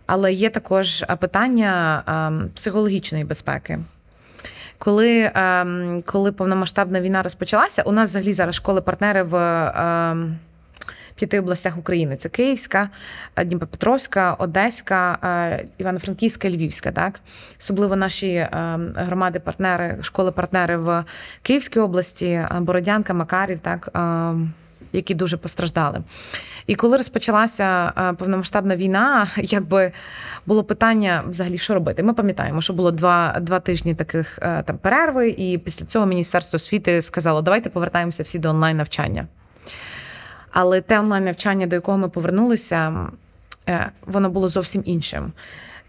Але є також питання психологічної безпеки. Коли коли повномасштабна війна розпочалася, у нас взагалі зараз школи-партнери в п'яти областях України: це Київська, Дніпропетровська, Одеська, Івано-Франківська, Львівська. Так, особливо наші громади-партнери, школи-партнери в Київській області, Бородянка, Макарів, так які дуже постраждали. І коли розпочалася е, повномасштабна війна, якби було питання взагалі, що робити. Ми пам'ятаємо, що було два два тижні таких е, там перерви, і після цього Міністерство освіти сказало, давайте повертаємося всі до онлайн навчання. Але те онлайн навчання, до якого ми повернулися, е, воно було зовсім іншим.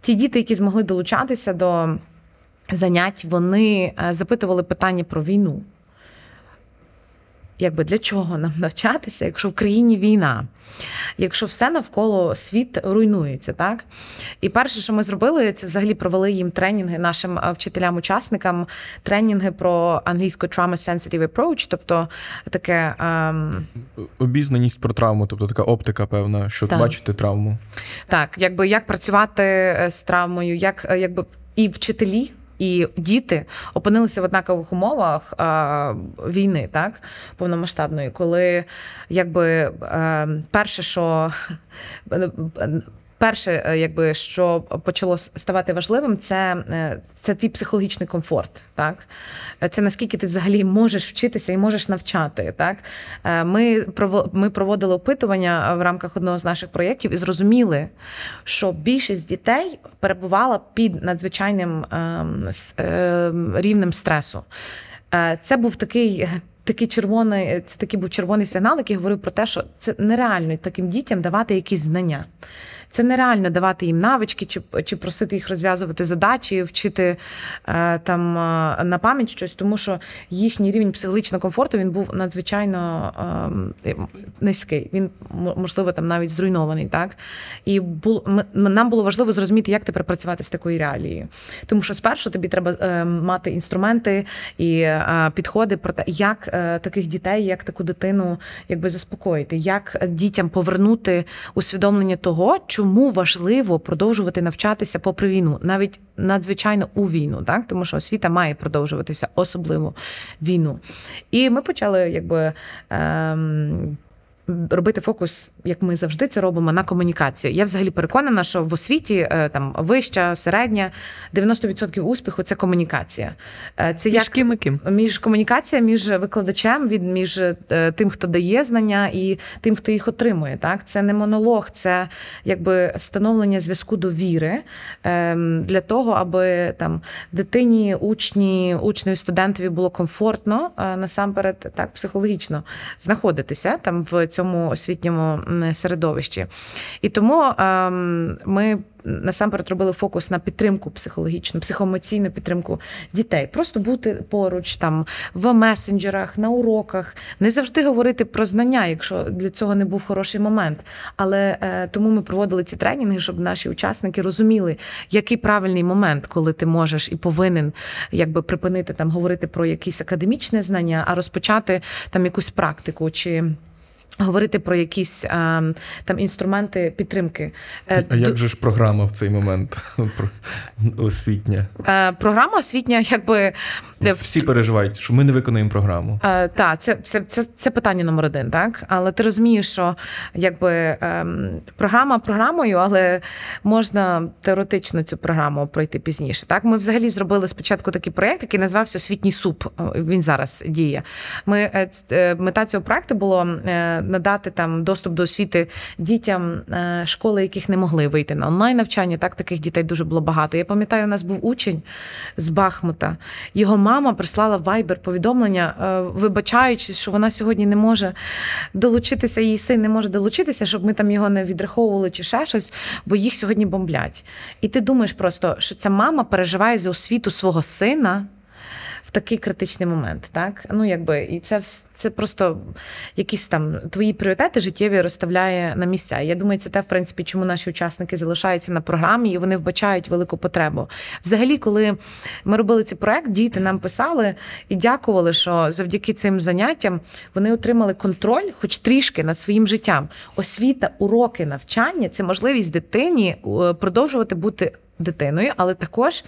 Ті діти, які змогли долучатися до занять, вони запитували питання про війну якби для чого нам навчатися, якщо в країні війна, якщо все навколо світ руйнується, так? І перше, що ми зробили, це взагалі провели їм тренінги нашим вчителям-учасникам, тренінги про англійську trauma sensitive approach, тобто таке ем... обізнаність про травму, тобто така оптика, певна, щоб так. бачити травму. Так, якби як працювати е, з травмою, як якби і вчителі і діти опинилися в однакових умовах а, війни, так повномасштабної, коли якби е, перше, що Перше, е, якби що почало ставати важливим, це е, це твій психологічний комфорт. Так це наскільки ти взагалі можеш вчитися і можеш навчати. Так е, ми ми проводили опитування в рамках одного з наших проєктів і зрозуміли, що більшість дітей перебувала під надзвичайним ем, ем, рівнем стресу. Це був такий. Такий червоний, це такий був червоний сигнал, який говорив про те, що це нереально таким дітям давати якісь знання. Це нереально давати їм навички, чи чи просити їх розв'язувати задачі, вчити е, там е, на пам'ять щось, тому що їхній рівень психологічного комфорту він був надзвичайно е, низький. Він можливо там навіть зруйнований. Так і бул, нам було важливо зрозуміти, як тепер працювати з такою реалією. Тому що спершу тобі треба е, мати інструменти і підходи про те, як таких дітей, як таку дитину, якби заспокоїти, як дітям повернути усвідомлення того, чому важливо продовжувати навчатися попри війну, навіть надзвичайно у війну, так тому що освіта має продовжуватися, особливо війну. І ми почали якби. Ем, робити фокус, як ми завжди це робимо, на комунікацію. Я взагалі переконана, що в освіті е, там вища, середня, 90% успіху це комунікація. Е, це як ким і ким? між комунікація між викладачем, від між е, тим, хто дає знання, і тим, хто їх отримує. Так, це не монолог, це якби встановлення зв'язку довіри ем, для того, аби там дитині, учні, учневі студентові було комфортно насамперед, так психологічно знаходитися там в цьому освітньому середовищі. І тому ем, ми насамперед робили фокус на підтримку психологічну, психоемоційну підтримку дітей. Просто бути поруч там в месенджерах, на уроках, не завжди говорити про знання, якщо для цього не був хороший момент. Але е, тому ми проводили ці тренінги, щоб наші учасники розуміли, який правильний момент, коли ти можеш і повинен якби припинити там говорити про якісь академічне знання, а розпочати там якусь практику чи. Говорити про якісь а, там інструменти підтримки. Е, а як же ж програма в цей момент освітня? Е, програма освітня, якби е, всі переживають, що ми не виконуємо програму. Так, це це, це, це питання номер один, так. Але ти розумієш, що якби ем, програма програмою, але можна теоретично цю програму пройти пізніше. Так, ми взагалі зробили спочатку такий проєкт, який називався Освітній суп. Він зараз діє. Ми мета цього проекту було надати там доступ до освіти дітям е, школи, яких не могли вийти на онлайн навчання. Так таких дітей дуже було багато. Я пам'ятаю, у нас був учень з Бахмута. Його мама прислала вайбер повідомлення, е, вибачаючись, що вона сьогодні не може долучитися, її син не може долучитися, щоб ми там його не відраховували чи ще щось, бо їх сьогодні бомблять. І ти думаєш просто, що ця мама переживає за освіту свого сина в такий критичний момент. Так? Ну, якби, І це це просто якісь там твої пріоритети життєві розставляє на місця. Я думаю, це те, в принципі, чому наші учасники залишаються на програмі і вони вбачають велику потребу. Взагалі, коли ми робили цей проект, діти нам писали і дякували, що завдяки цим заняттям вони отримали контроль, хоч трішки над своїм життям. Освіта, уроки, навчання це можливість дитині е, продовжувати бути дитиною, але також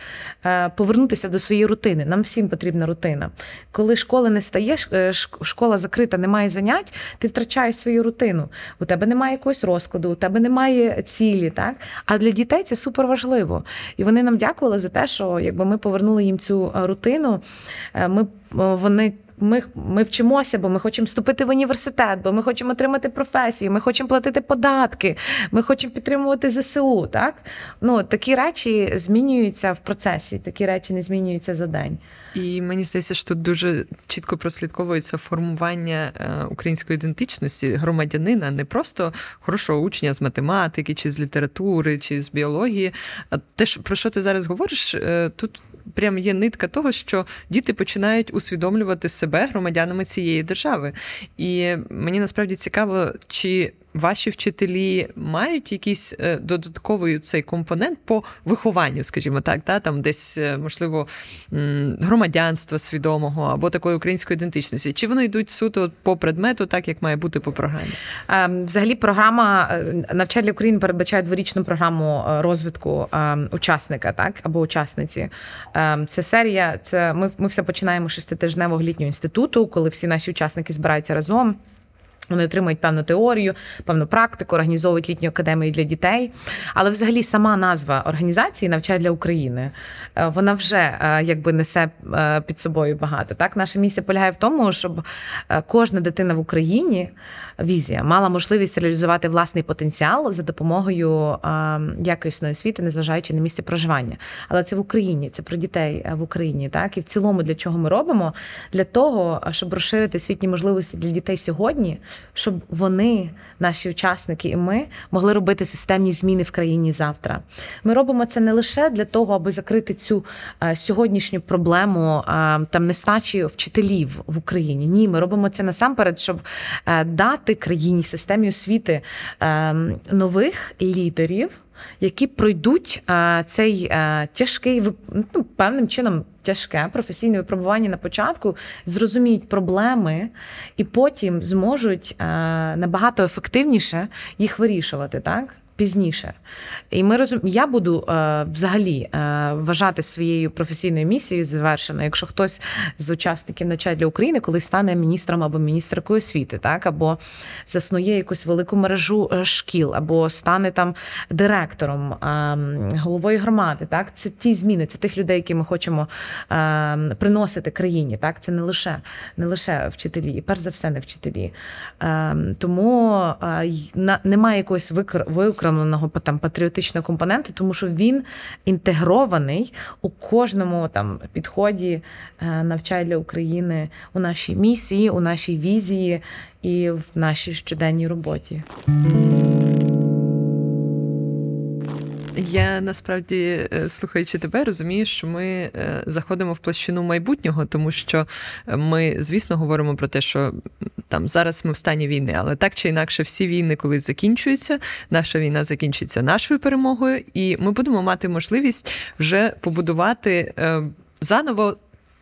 е, повернутися до своєї рутини. Нам всім потрібна рутина. Коли школи не стає, е, школа закрита, немає занять, ти втрачаєш свою рутину. У тебе немає якогось розкладу, у тебе немає цілі. Так? А для дітей це супер важливо. І вони нам дякували за те, що якби ми повернули їм цю е, рутину, ми вони ми ми вчимося, бо ми хочемо вступити в університет, бо ми хочемо отримати професію, ми хочемо платити податки, ми хочемо підтримувати ЗСУ. Так ну такі речі змінюються в процесі, такі речі не змінюються за день. І мені здається, що тут дуже чітко прослідковується формування е, української ідентичності громадянина, не просто хорошого учня з математики, чи з літератури, чи з біології. А те, про що ти зараз говориш, е, тут прям є нитка того, що діти починають усвідомлювати себе громадянами цієї держави. І мені насправді цікаво, чи ваші вчителі мають якийсь е, додатковий цей компонент по вихованню, скажімо так, та там десь е, можливо громадянства свідомого або такої української ідентичності? Чи вони йдуть суто по предмету, так як має бути по програмі? Ем, взагалі, програма е, навчання України передбачає дворічну програму розвитку ем, учасника, так або учасниці. Ем, це серія. Це ми, ми все починаємо шеститижневого літнього інституту, коли всі наші учасники збираються разом. Вони отримують певну теорію, певну практику, організовують літню академію для дітей. Але, взагалі, сама назва організації «Навчай для України е, вона вже е, якби несе е, під собою багато. Так, наша місія полягає в тому, щоб кожна дитина в Україні візія мала можливість реалізувати власний потенціал за допомогою якісної освіти, незважаючи на місце проживання. Але це в Україні, це про дітей в Україні. Так і в цілому для чого ми робимо? Для того, щоб розширити освітні можливості для дітей сьогодні щоб вони, наші учасники, і ми могли робити системні зміни в країні завтра. Ми робимо це не лише для того, аби закрити цю е, сьогоднішню проблему е, там нестачі вчителів в Україні. Ні, ми робимо це насамперед, щоб е, дати країні системі освіти нових лідерів які пройдуть цей тяжкий ну, певним чином тяжке професійне випробування на початку, зрозуміють проблеми і потім зможуть а, набагато ефективніше їх вирішувати, так? Пізніше. І ми розум... я буду е, взагалі е, вважати своєю професійною місією завершеною, якщо хтось з учасників «Начать для України колись стане міністром або міністеркою освіти, так або заснує якусь велику мережу е, шкіл, або стане там директором, е, головою громади. Так, це ті зміни, це тих людей, які ми хочемо е, приносити країні. Так, це не лише не лише вчителі, і перш за все, не вчителі. Е, тому немає якогось виокремленого там патріотичного компоненту, тому що він інтегрований у кожному там підході навчання України у нашій місії, у нашій візії і в нашій щоденній роботі. Я насправді, е, слухаючи тебе, розумію, що ми е, заходимо в площину майбутнього, тому що ми, звісно, говоримо про те, що там зараз ми в стані війни, але так чи інакше, всі війни, коли закінчуються, наша війна закінчиться нашою перемогою, і ми будемо мати можливість вже побудувати е, заново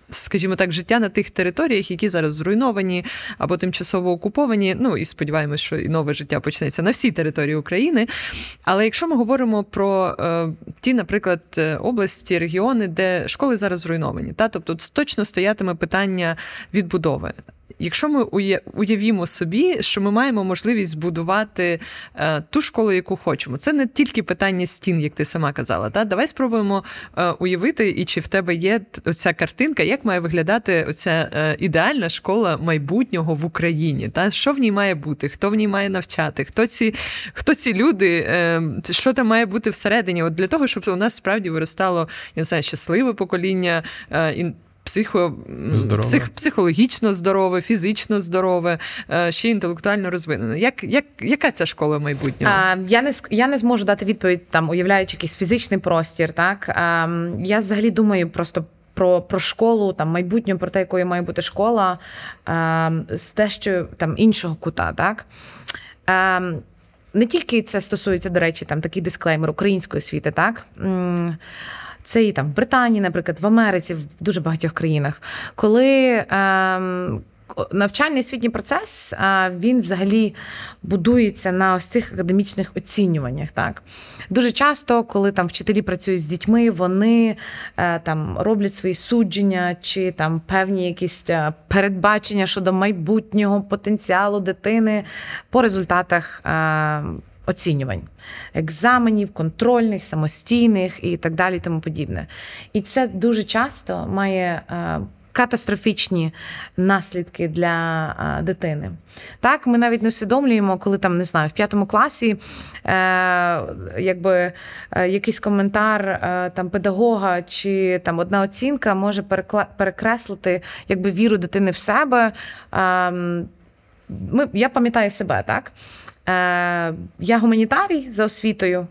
скажімо так, життя на тих територіях, які зараз зруйновані або тимчасово окуповані. Ну і сподіваємось, що і нове життя почнеться на всій території України. Але якщо ми говоримо про е, ті, наприклад, е, області, регіони, де школи зараз зруйновані, та тобто точно стоятиме питання відбудови якщо ми уявімо собі, що ми маємо можливість збудувати е, ту школу, яку хочемо, це не тільки питання стін, як ти сама казала. Та? Давай спробуємо е, уявити, і чи в тебе є оця картинка, як має виглядати оця е, ідеальна школа майбутнього в Україні. Та? Що в ній має бути, хто в ній має навчати, хто ці хто ці люди, що там має бути всередині? От Для того, щоб у нас справді виростало я не знаю, щасливе покоління психо, псих, психологічно здорове, фізично здорове, е, ще інтелектуально розвинене. Як, як, Яка ця школа майбутнього? А, Я не я не зможу дати відповідь, там, уявляючи якийсь фізичний простір. Так а, Я взагалі думаю просто. Про про школу, там майбутнє, про те, якою має бути школа е, з дещо там іншого кута. так? Е, Не тільки це стосується, до речі, там такий дисклеймер української освіти, так? Це і там в Британії, наприклад, в Америці, в дуже багатьох країнах, коли. Ем, Навчальний освітній процес він взагалі будується на ось цих академічних оцінюваннях. Так дуже часто, коли там вчителі працюють з дітьми, вони е, там роблять свої судження чи там певні якісь е, передбачення щодо майбутнього потенціалу дитини по результатах е, оцінювань, екзаменів, контрольних, самостійних і так далі, тому подібне. І це дуже часто має. Е, катастрофічні наслідки для а, дитини. Так, ми навіть не усвідомлюємо, коли там не знаю, в п'ятому класі е, якби е, якийсь коментар е, там педагога чи там одна оцінка може перекреслити якби віру дитини в себе. Е, ми, Я пам'ятаю себе, так? Е, Я гуманітарій за освітою.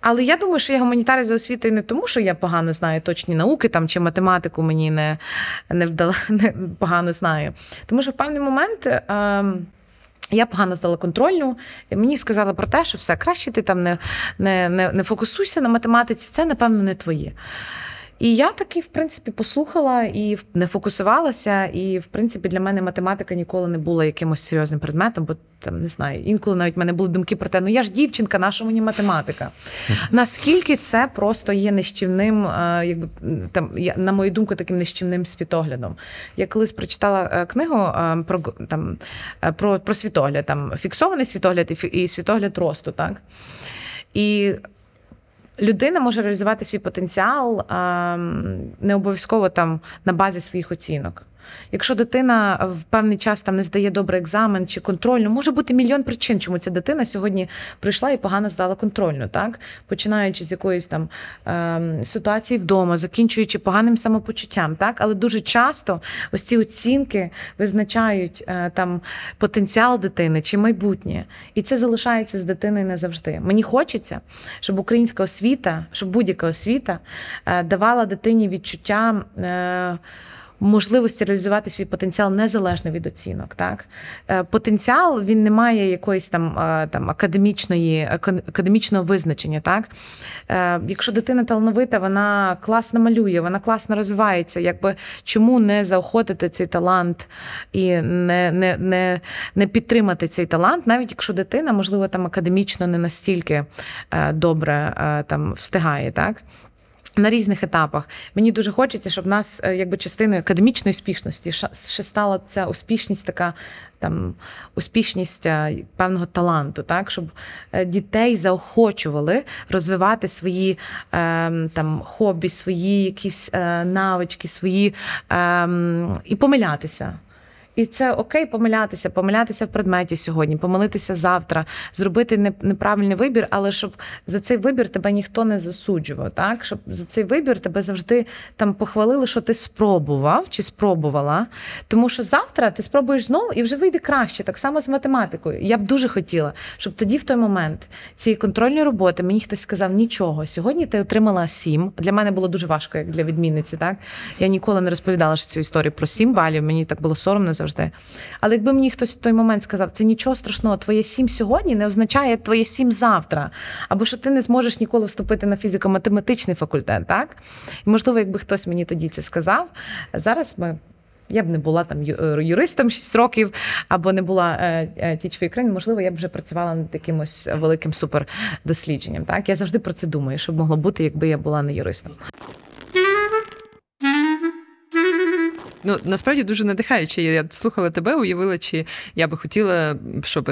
Але я думаю, що я гуманітарій за освітою не тому, що я погано знаю точні науки там чи математику мені не не, вдала, не погано знаю. Тому що в певний момент е, я погано здала контрольну, мені сказали про те, що все краще ти там не, не, не, не фокусуйся на математиці, це, напевно, не твоє. І я таки, в принципі, послухала і не фокусувалася. І, в принципі, для мене математика ніколи не була якимось серйозним предметом, бо там не знаю, інколи навіть в мене були думки про те, ну я ж дівчинка, наша мені математика. Наскільки це просто є нищівним, е, якби там, на мою думку, таким нищівним світоглядом. Я колись прочитала е, книгу е, про там, про, про світогляд, там фіксований світогляд і світогляд росту, так? І людина може реалізувати свій потенціал не обов'язково там на базі своїх оцінок. Якщо дитина в певний час там не здає добрий екзамен чи контрольну, може бути мільйон причин, чому ця дитина сьогодні прийшла і погано здала контрольну, так починаючи з якоїсь там е, ситуації вдома, закінчуючи поганим самопочуттям, так але дуже часто ось ці оцінки визначають е, там потенціал дитини чи майбутнє, і це залишається з дитиною не завжди. Мені хочеться, щоб українська освіта, щоб будь-яка освіта е, давала дитині відчуття. Е, можливості реалізувати свій потенціал незалежно від оцінок. Так? Е, потенціал він не має якоїсь там е, там академічної, академічного визначення. Так? Е, якщо дитина талановита, вона класно малює, вона класно розвивається. Якби Чому не заохотити цей талант і не не, не, не підтримати цей талант, навіть якщо дитина, можливо, там академічно не настільки добре там встигає. так? На різних етапах мені дуже хочеться, щоб нас, е, якби частиною академічної успішності, ще стала ця успішність, така там успішність е, певного таланту, так щоб е, дітей заохочували розвивати свої ем, там хобі, свої якісь навички, свої ем, і помилятися. І це окей, помилятися, помилятися в предметі сьогодні, помилитися завтра, зробити неправильний вибір, але щоб за цей вибір тебе ніхто не засуджував. Так, щоб за цей вибір тебе завжди там похвалили, що ти спробував чи спробувала. Тому що завтра ти спробуєш знову і вже вийде краще, так само з математикою. Я б дуже хотіла, щоб тоді, в той момент, цієї контрольної роботи мені хтось сказав нічого. Сьогодні ти отримала сім. Для мене було дуже важко, як для відмінниці. Так я ніколи не розповідала цю історію про сім балів. Мені так було соромно завжди. Але якби мені хтось в той момент сказав, це нічого страшного, твоє сім сьогодні не означає твоє сім завтра, або що ти не зможеш ніколи вступити на фізико-математичний факультет, так? І можливо, якби хтось мені тоді це сказав, зараз ми. Я б не була там е, юристом 6 років, або не була тічфою країн, можливо, я б вже працювала над якимось великим супердослідженням. Так я завжди про це думаю, що б могло бути, якби я була не юристом. Ну насправді дуже надихаюче. Я слухала тебе, уявила, чи я би хотіла, щоб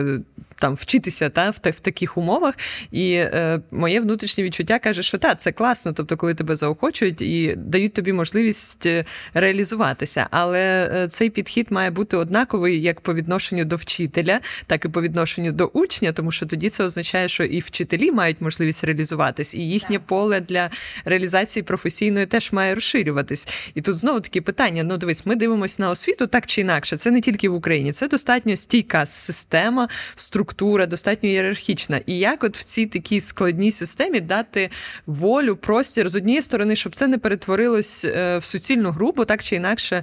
там вчитися та в, в таких умовах. І е, моє внутрішнє відчуття каже, що так, це класно, тобто, коли тебе заохочують і дають тобі можливість е, реалізуватися. Але е, цей підхід має бути однаковий як по відношенню до вчителя, так і по відношенню до учня, тому що тоді це означає, що і вчителі мають можливість реалізуватись, і їхнє поле для реалізації професійної теж має розширюватись. І тут знову такі питання: ну дивись, ми дивимося на освіту так чи інакше. Це не тільки в Україні, це достатньо стійка система, структура структура, достатньо ієрархічна. І як от в цій такій складній системі дати волю, простір з однієї сторони, щоб це не перетворилось е, в суцільну групу, так чи інакше.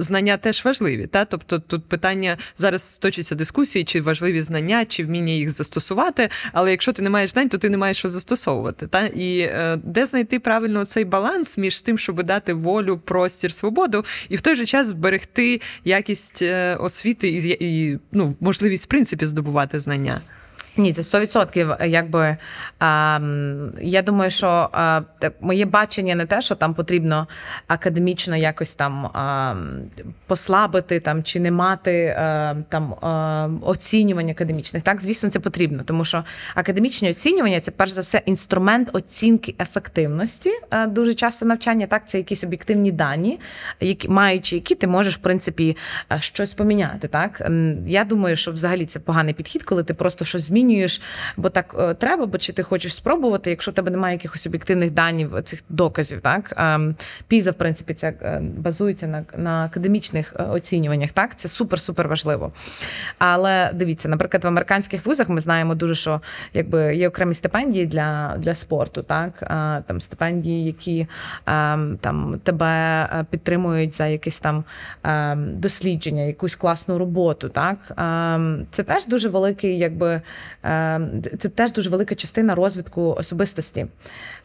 Знання теж важливі. Та? Тобто тут питання зараз точиться дискусії, чи важливі знання, чи вміння їх застосувати. Але якщо ти не маєш знань, то ти не маєш що застосовувати. Та? І е, де знайти правильно цей баланс між тим, щоб дати волю, простір, свободу, і в той же час зберегти якість е, освіти і, і ну, можливість в принципі здобувати знання. Ні, це 100%. Якби а, я думаю, що а, моє бачення не те, що там потрібно академічно якось там а, послабити там чи не мати а, там а, оцінювань академічних. Так, звісно, це потрібно, тому що академічні оцінювання це перш за все інструмент оцінки ефективності. А, дуже часто навчання, так, це якісь об'єктивні дані, які маючи які ти можеш в принципі щось поміняти. Так, я думаю, що взагалі це поганий підхід, коли ти просто щось змінюєш змінюєш, бо так е, треба, бо чи ти хочеш спробувати, якщо в тебе немає якихось об'єктивних данів, цих доказів, так ем, піза, в принципі, це е, базується на на академічних е, оцінюваннях. Так, це супер-супер важливо. Але дивіться, наприклад, в американських вузах ми знаємо дуже, що якби є окремі стипендії для для спорту, так там стипендії, які ем, там тебе підтримують за якесь там ем, дослідження, якусь класну роботу. Так це теж дуже великий, якби Ем, це теж дуже велика частина розвитку особистості,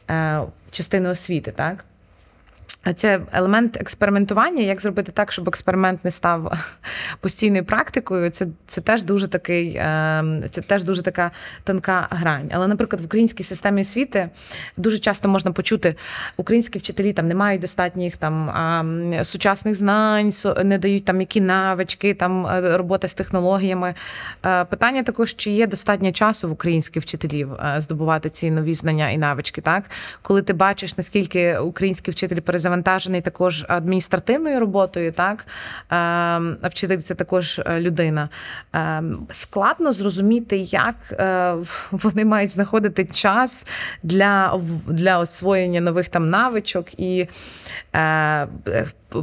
е, частини освіти, так? Це елемент експериментування. Як зробити так, щоб експеримент не став постійною практикою? Це це теж дуже такий, ем, це теж дуже така тонка грань. Але, наприклад, в українській системі освіти дуже часто можна почути, українські вчителі там не мають достатніх там сучасних знань, не дають там які навички, там е, робота з технологіями. Е, питання також, чи є достатньо часу в українських вчителів е, здобувати ці нові знання і навички, так коли ти бачиш, наскільки українські вчителі перезавантажені, завантажений також адміністративною роботою, так а вчитель це також е, людина. Ем, складно зрозуміти, як е, вони мають знаходити час для для освоєння нових там навичок і е,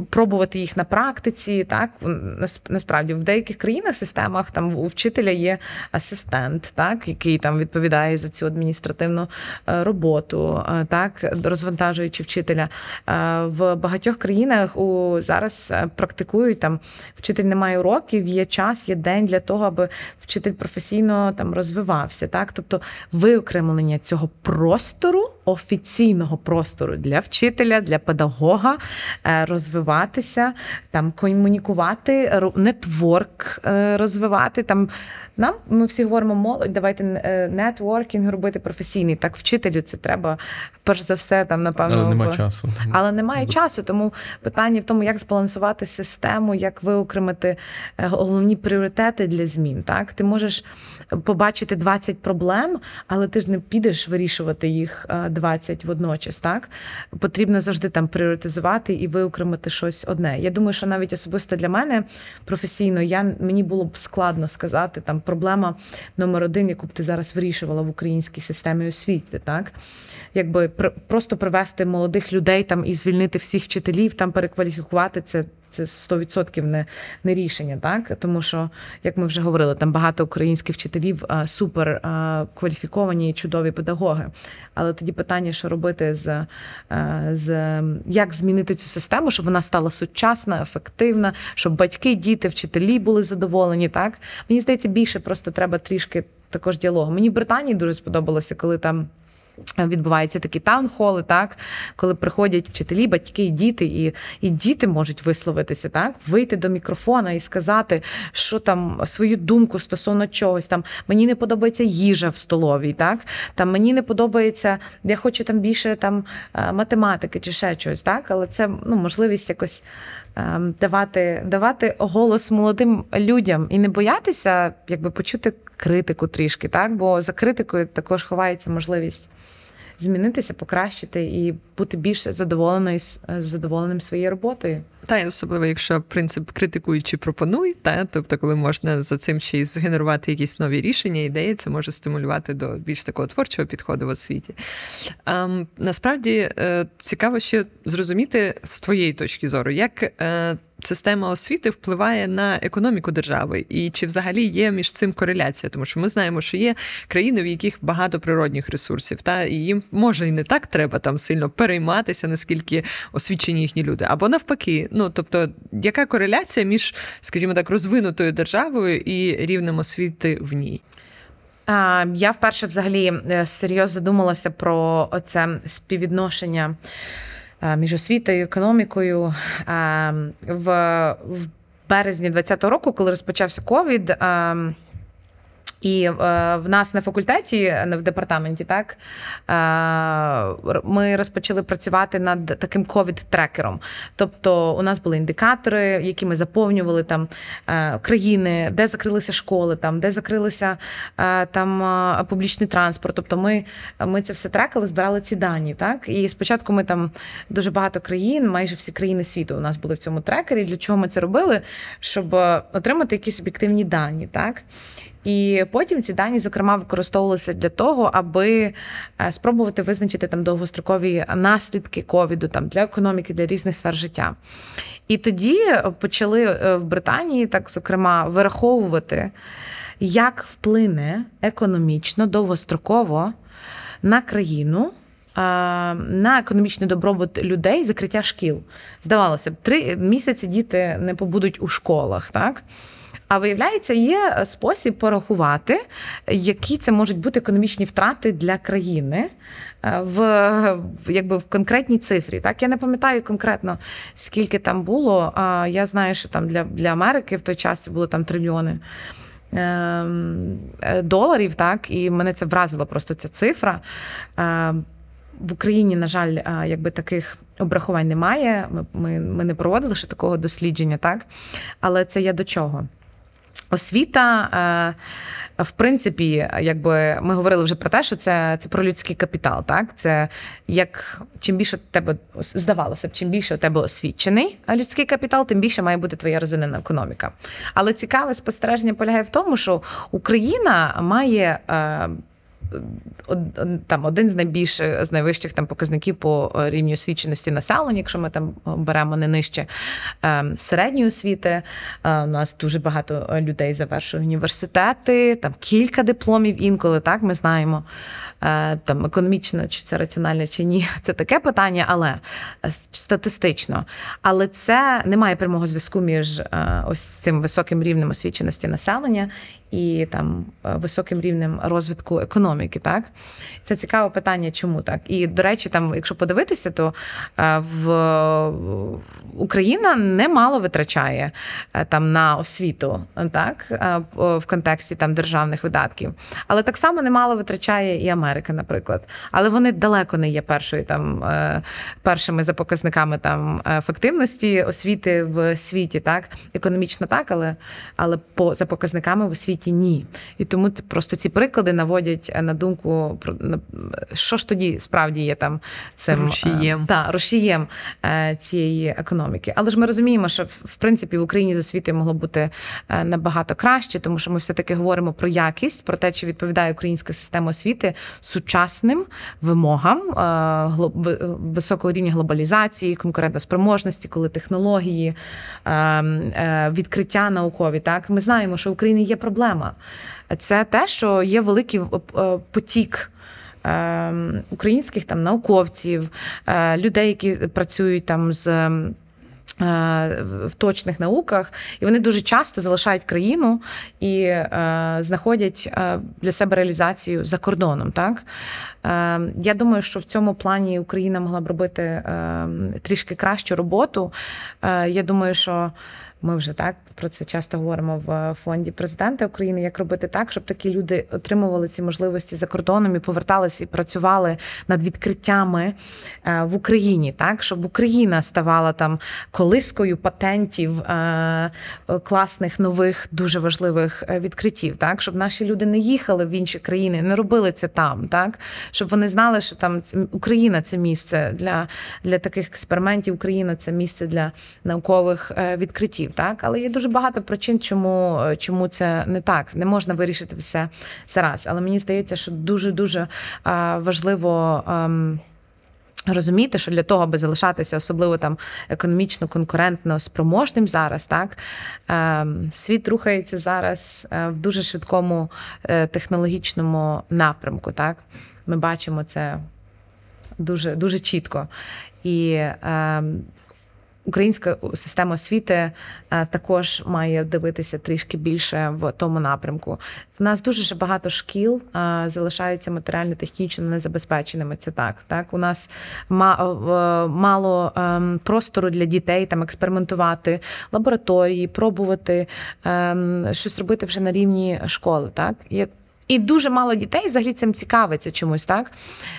пробувати їх на практиці. Так насправді в деяких країнах системах там у вчителя є асистент, так який там відповідає за цю адміністративну е, роботу, е, так розвантажуючи вчителя. В багатьох країнах у зараз практикують там вчитель не має уроків, є час, є день для того, аби вчитель професійно там розвивався. Так, тобто виокремлення цього простору офіційного простору для вчителя, для педагога е, розвиватися, там комунікувати, нетворк е, розвивати. Там нам ми всі говоримо молодь, давайте е, нетворкінг робити професійний. Так, вчителю це треба перш за все, там напевно Але немає в... часу. Але немає часу. Тому питання в тому, як збалансувати систему, як виокремити головні пріоритети для змін. Так, ти можеш побачити 20 проблем, але ти ж не підеш вирішувати їх 20 водночас. Так потрібно завжди там пріоритизувати і виокремити щось одне. Я думаю, що навіть особисто для мене професійно я мені було б складно сказати там проблема номер один, яку б ти зараз вирішувала в українській системі освіти, так якби просто привести молодих людей там і звільнити всіх вчителів, там перекваліфікувати це це 100% не не рішення, так тому що, як ми вже говорили, там багато українських вчителів а, супер кваліфіковані і чудові педагоги. Але тоді питання, що робити з, а, з як змінити цю систему, щоб вона стала сучасна, ефективна, щоб батьки, діти, вчителі були задоволені. Так мені здається, більше просто треба трішки також діалогу. Мені в Британії дуже сподобалося, коли там. Відбуваються такі таунхоли, так коли приходять вчителі, батьки і діти, і і діти можуть висловитися, так вийти до мікрофона і сказати, що там свою думку стосовно чогось. Там мені не подобається їжа в столовій, так там мені не подобається, я хочу там більше там е, математики чи ще чогось, так, але це ну можливість якось. Ем, давати давати голос молодим людям і не боятися, якби почути критику трішки, так бо за критикою також ховається можливість змінитися, покращити і бути більш задоволеною задоволеним своєю роботою. Та й особливо, якщо принцип критикуючи пропонуй, та тобто, коли можна за цим ще й згенерувати якісь нові рішення, ідеї, це може стимулювати до більш такого творчого підходу в освіті. А, ем, насправді е, цікаво ще зрозуміти з твоєї точки зору, як. Е, система освіти впливає на економіку держави, і чи взагалі є між цим кореляція? Тому що ми знаємо, що є країни, в яких багато природних ресурсів, та і їм може і не так треба там сильно перейматися, наскільки освічені їхні люди, або навпаки, ну тобто, яка кореляція між, скажімо так, розвинутою державою і рівнем освіти в ній? Я вперше взагалі е, серйозно задумалася про це співвідношення Е, між освітою, економікою е, в березні 2020 року, коли розпочався ковід. Е, і е, в нас на факультеті, в департаменті, так е, ми розпочали працювати над таким ковід-трекером. Тобто, у нас були індикатори, які ми заповнювали там е, країни, де закрилися школи, там де закрилися е, там е, публічний транспорт. Тобто, ми ми це все трекали, збирали ці дані. Так і спочатку ми там дуже багато країн, майже всі країни світу у нас були в цьому трекері. Для чого ми це робили? Щоб отримати якісь об'єктивні дані, так. І потім ці дані, зокрема, використовувалися для того, аби е, спробувати визначити там довгострокові наслідки ковіду там для економіки, для різних сфер життя. І тоді почали е, в Британії, так зокрема, вираховувати, як вплине економічно довгостроково на країну. Е, на економічний добробут людей закриття шкіл. Здавалося б, три місяці діти не побудуть у школах, так? А виявляється, є спосіб порахувати, які це можуть бути економічні втрати для країни. Е, в якби в конкретній цифрі. Так, я не пам'ятаю конкретно, скільки там було. Я знаю, що там для для Америки в той час це було там трильйони ем, е, доларів. Так, і мене це вразила просто ця цифра. Е, в Україні, на жаль, якби таких обрахувань немає. Ми, ми, ми не проводили ще такого дослідження, так? Але це я до чого? Освіта, е, в принципі, якби ми говорили вже про те, що це це про людський капітал. Так, це як чим більше тебе здавалося б, чим більше у тебе освічений людський капітал, тим більше має бути твоя розвинена економіка. Але цікаве спостереження полягає в тому, що Україна має. Е, там один з найбільших з найвищих там показників по рівню освіченості населення, якщо ми там беремо не нижче ем, середньої освіти. У нас дуже багато людей завершує університети, там кілька дипломів інколи так ми знаємо. Е, там економічно, чи це раціонально, чи ні, це таке питання, але е, статистично. Але це не має прямого зв'язку між е, ось цим високим рівнем освіченості населення і там високим рівнем розвитку економіки. Так це цікаве питання, чому так? І до речі, там, якщо подивитися, то в Україна немало витрачає там на освіту, так в контексті там державних видатків, але так само немало витрачає і Америка. Наприклад. Але вони далеко не є першою там е, першими за показниками там ефективності освіти в світі, так економічно так, але але по за показниками в освіті ні. І тому просто ці приклади наводять на думку про що ж тоді справді є там цим е, рушієм та рушієм е, цієї економіки. Але ж ми розуміємо, що в принципі в Україні з освітою могло бути набагато краще, тому що ми все таки говоримо про якість, про те, чи відповідає українська система освіти сучасним вимогам е, високого рівня глобалізації, конкурентоспроможності, коли технології, е, е, відкриття наукові. Так, ми знаємо, що в Україні є проблема. Це те, що є великий потік. Українських там науковців, людей, які працюють там з Е, в точних науках, і вони дуже часто залишають країну і е, знаходять е, для себе реалізацію за кордоном. Так е, я думаю, що в цьому плані Україна могла б робити е, трішки кращу роботу. Е, я думаю, що ми вже так про це часто говоримо в фонді президента України. Як робити так, щоб такі люди отримували ці можливості за кордоном і поверталися і працювали над відкриттями е, в Україні, так щоб Україна ставала там колискою патентів е, класних нових дуже важливих е, відкриттів, так щоб наші люди не їхали в інші країни, не робили це там, так щоб вони знали, що там Україна це місце для, для таких експериментів. Україна це місце для наукових відкриттів так але є дуже багато причин, чому чому це не так. Не можна вирішити все зараз. Але мені здається, що дуже дуже важливо. Ем, розуміти, що для того, аби залишатися особливо там економічно конкурентно спроможним зараз, так ем, світ рухається зараз е, в дуже швидкому е, технологічному напрямку. Так, ми бачимо це дуже дуже чітко. І ем, Українська система освіти е, також має дивитися трішки більше в тому напрямку. В нас дуже багато шкіл е, залишаються матеріально-технічно незабезпеченими. Це так. Так у нас е, мало ем, простору для дітей там експериментувати, лабораторії, пробувати ем, щось робити вже на рівні школи. Так є і дуже мало дітей взагалі цим цікавиться чомусь, так?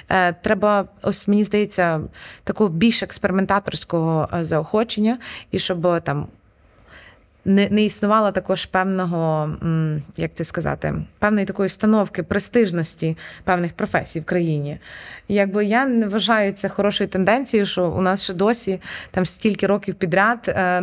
Е, Треба, ось мені здається, такого більш експериментаторського е, заохочення, і щоб там не не існувало також певного, як це сказати, певної такої установки, престижності певних професій в країні. Якби я не вважаю це хорошою тенденцією, що у нас ще досі там стільки років підряд е,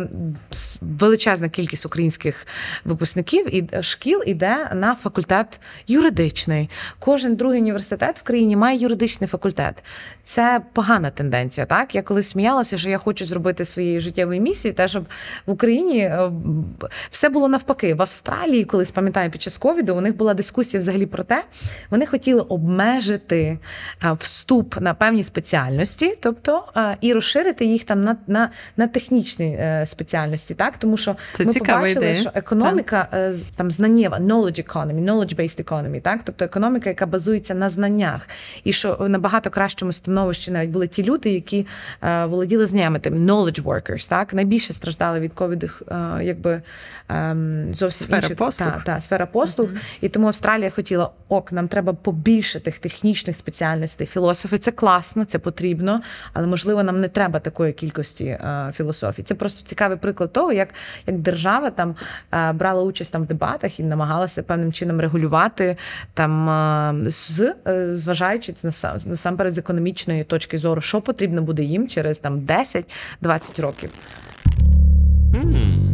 величезна кількість українських випускників і шкіл іде на факультет юридичний. Кожен другий університет в країні має юридичний факультет. Це погана тенденція. Так я колись сміялася, що я хочу зробити своєю життєвою місією, те, щоб в Україні е, все було навпаки. В Австралії, колись пам'ятаю, під час ковіду у них була дискусія взагалі про те, вони хотіли обмежити е, вступ на певні спеціальності, тобто е, і розширити їх там на на, на технічні спеціальності, так тому що Це ми побачили, ідея. що економіка так. там знаннєва, knowledge economy, knowledge-based economy, так, тобто економіка, яка базується на знаннях, і що набагато кращому становищі навіть були ті люди, які володіли знаннями, тим knowledge workers, так найбільше страждали від ковіду, якби ем, зовсім сфера інших, послуг. Та, та, сфера послуг. Uh-huh. І тому Австралія хотіла: ок, нам треба побільше тих технічних спеціальностей. Філософи це класно, це потрібно, але можливо нам не треба такої кількості е, філософій. Це просто цікавий приклад того, як як держава там е, брала участь там в дебатах і намагалася певним чином регулювати там е, з е, зважаючи насамперед з економічної точки зору, що потрібно буде їм через там 10-20 років. Mm.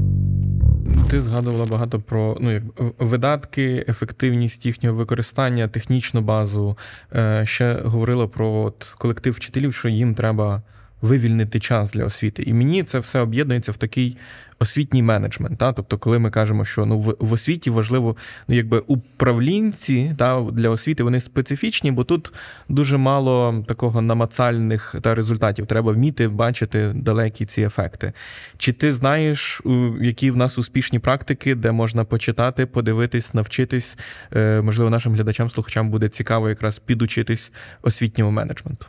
Ти згадувала багато про ну, як видатки, ефективність їхнього використання, технічну базу. Е, ще говорила про от, колектив вчителів, що їм треба вивільнити час для освіти. І мені це все об'єднується в такий освітній менеджмент. Та? Тобто, коли ми кажемо, що ну в, в освіті важливо, ну якби управлінці та для освіти вони специфічні, бо тут дуже мало такого намацальних та результатів. Треба вміти бачити далекі ці ефекти. Чи ти знаєш, які в нас успішні практики, де можна почитати, подивитись, навчитись? Е, можливо, нашим глядачам, слухачам буде цікаво якраз підучитись освітньому менеджменту.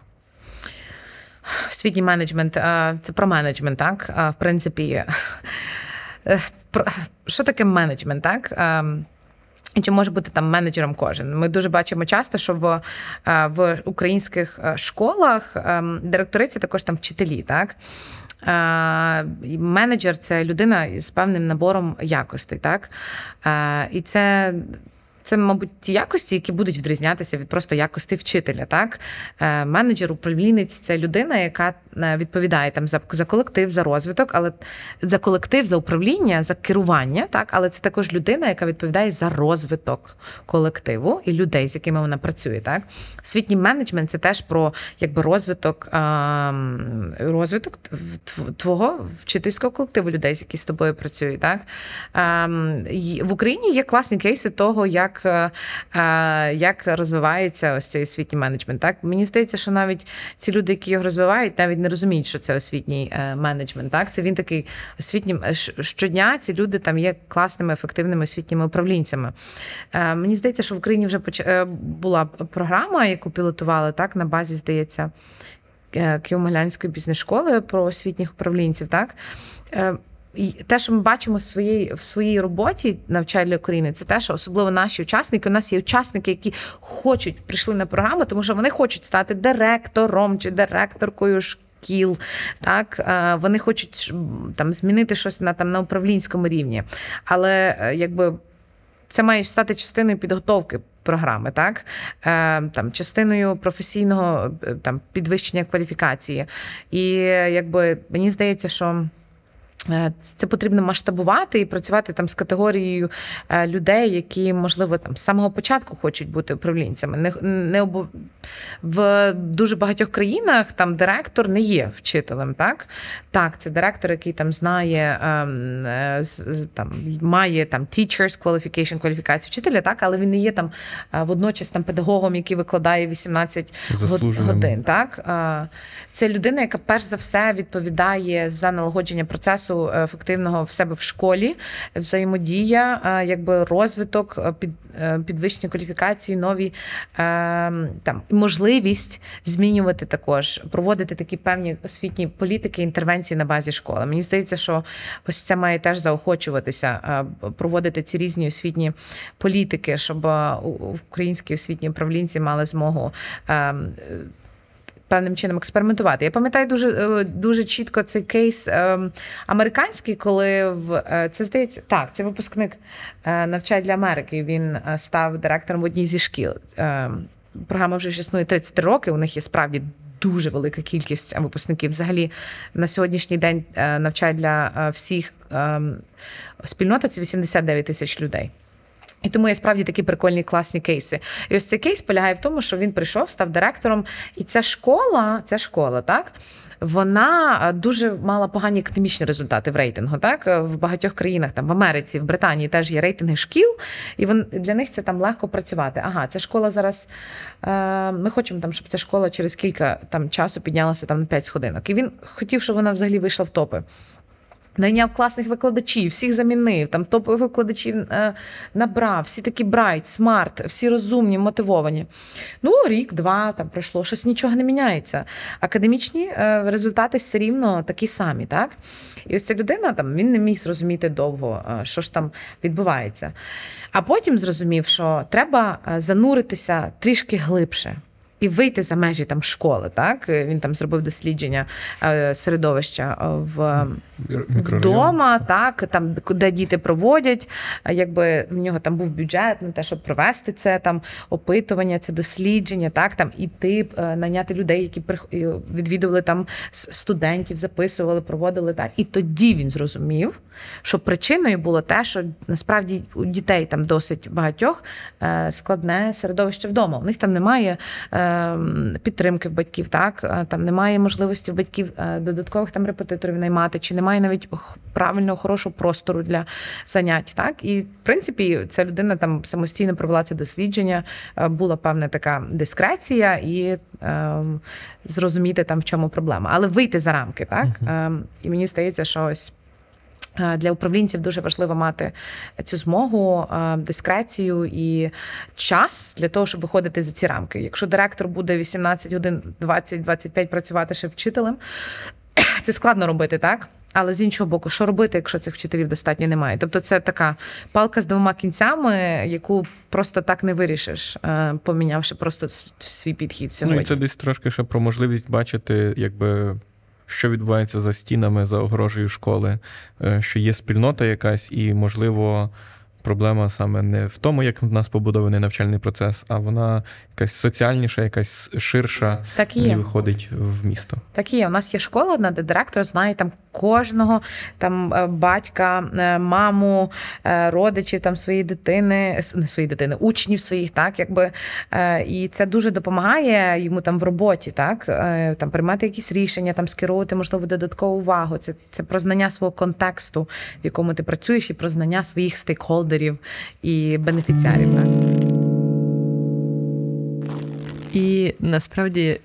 Освітній менеджмент це про менеджмент, так? В принципі, е, що таке менеджмент, так? І чи може бути там менеджером кожен? Ми дуже бачимо часто, що в в українських е, школах директори це також там вчителі, так? Менеджер це людина з певним набором якостей, так? І це це, мабуть, ті якості, які будуть відрізнятися від просто якості вчителя. Так, е, менеджер, управлінець це людина, яка е, відповідає там за за колектив, за розвиток, але за колектив, за управління, за керування, так, але це також людина, яка відповідає за розвиток колективу і людей, з якими вона працює. Так, освітній менеджмент це теж про якби розвиток ем, розвиток твого вчительського колективу людей, які з тобою працюють. Так ем, в Україні є класні кейси того, як як е, як розвивається ось цей освітній менеджмент. Так Мені здається, що навіть ці люди, які його розвивають, навіть не розуміють, що це освітній е, менеджмент. Так, Це він такий освітній е, щодня. Ці люди там є класними, ефективними освітніми управлінцями. Мені здається, що в Україні вже була програма, яку пілотували так на базі, здається. Києво-Могилянської бізнес-школи про освітніх управлінців, так те, що ми бачимо в своїй в своїй роботі навчальної України, це те, що особливо наші учасники. У нас є учасники, які хочуть прийшли на програму, тому що вони хочуть стати директором чи директоркою шкіл. Так вони хочуть там змінити щось на там на управлінському рівні, але е, якби. Це має стати частиною підготовки програми, так е, там частиною професійного е, там підвищення кваліфікації. І якби мені здається, що Е, це потрібно масштабувати і працювати там з категорією е, людей, які, можливо, там з самого початку хочуть бути управлінцями. Не не обов... В дуже багатьох країнах там директор не є вчителем. Так, Так, це директор, який там знає, ем, е, там має там teachers qualification, кваліфікацію вчителя, так, але він не є там водночас там педагогом, який викладає 18 годин. Так, Це людина, яка перш за все відповідає за налагодження процесу процесу ефективного в себе в школі, взаємодія, е, якби розвиток, е, під е, підвищення кваліфікації, нові там можливість змінювати також, проводити такі певні освітні політики, інтервенції на базі школи. Мені здається, що ось це має теж заохочуватися, проводити ці різні освітні політики, щоб українські освітні управлінці мали змогу ем, певним чином експериментувати. Я пам'ятаю дуже е, дуже чітко цей кейс е, американський, коли в е, це здається так, це випускник навчає для Америки. Він став директором в одній зі шкіл. Програма вже ж існує 33 роки. У них є справді. Дуже велика кількість випускників. Взагалі на сьогоднішній день навчають для всіх ем, спільнота це 89 тисяч людей. І тому є справді такі прикольні класні кейси. І ось цей кейс полягає в тому, що він прийшов, став директором, і ця школа, ця школа, так. Вона е, дуже мала погані академічні результати в рейтингу. Так в багатьох країнах, там в Америці, в Британії теж є рейтинги шкіл, і вон для них це там легко працювати. Ага, ця школа зараз. Е, Ми хочемо там, щоб ця школа через кілька там часу піднялася там на 5 сходинок. І він хотів, щоб вона взагалі вийшла в топи. Найняв класних викладачів, всіх замінив, там топових викладачів е, набрав, всі такі bright, smart, всі розумні, мотивовані. Ну, рік-два там пройшло, щось нічого не міняється. Академічні е, результати все рівно такі самі. так? І ось ця людина там він не міг зрозуміти довго, е, що ж там відбувається. А потім зрозумів, що треба зануритися трішки глибше. І вийти за межі там школи. Так він там зробив дослідження е, середовища в вдома, так там де діти проводять. Якби в нього там був бюджет на те, щоб провести це там опитування, це дослідження, так там іти е, наняти людей, які відвідували там студентів, записували, проводили так. І тоді він зрозумів, що причиною було те, що насправді у дітей там досить багатьох е, складне середовище вдома. У них там немає ем, підтримки в батьків, так е, там немає можливості в батьків додаткових там репетиторів наймати, чи немає навіть правильного хорошого простору для занять. Так і в принципі ця людина там самостійно провела це дослідження, була певна така дискреція і е, зрозуміти там в чому проблема, але вийти за рамки, так е, і мені здається, що ось. Для управлінців дуже важливо мати цю змогу, дискрецію і час для того, щоб виходити за ці рамки. Якщо директор буде 18 годин 20-25 працювати ще вчителем, це складно робити, так? Але з іншого боку, що робити, якщо цих вчителів достатньо немає? Тобто, це така палка з двома кінцями, яку просто так не вирішиш, е, помінявши просто свій підхід сьогодні. Ну і це десь трошки ще про можливість бачити, якби. Що відбувається за стінами, за огрожею школи, е, що є спільнота якась, і, можливо, проблема саме не в тому, як в нас побудований навчальний процес, а вона якась соціальніша, якась ширша так і, є. виходить в місто. Так і є. У нас є школа, одна, де директор знає там кожного там е, батька, е, маму, е, родичів там своєї дитини, не своєї дитини, учнів своїх, так якби і це дуже допомагає йому там в роботі, так там приймати якісь рішення, там скеровувати можливо додаткову увагу. Це це про знання свого контексту, в якому ти працюєш, і про знання своїх стейкхолдерів і бенефіціарів. Так? І насправді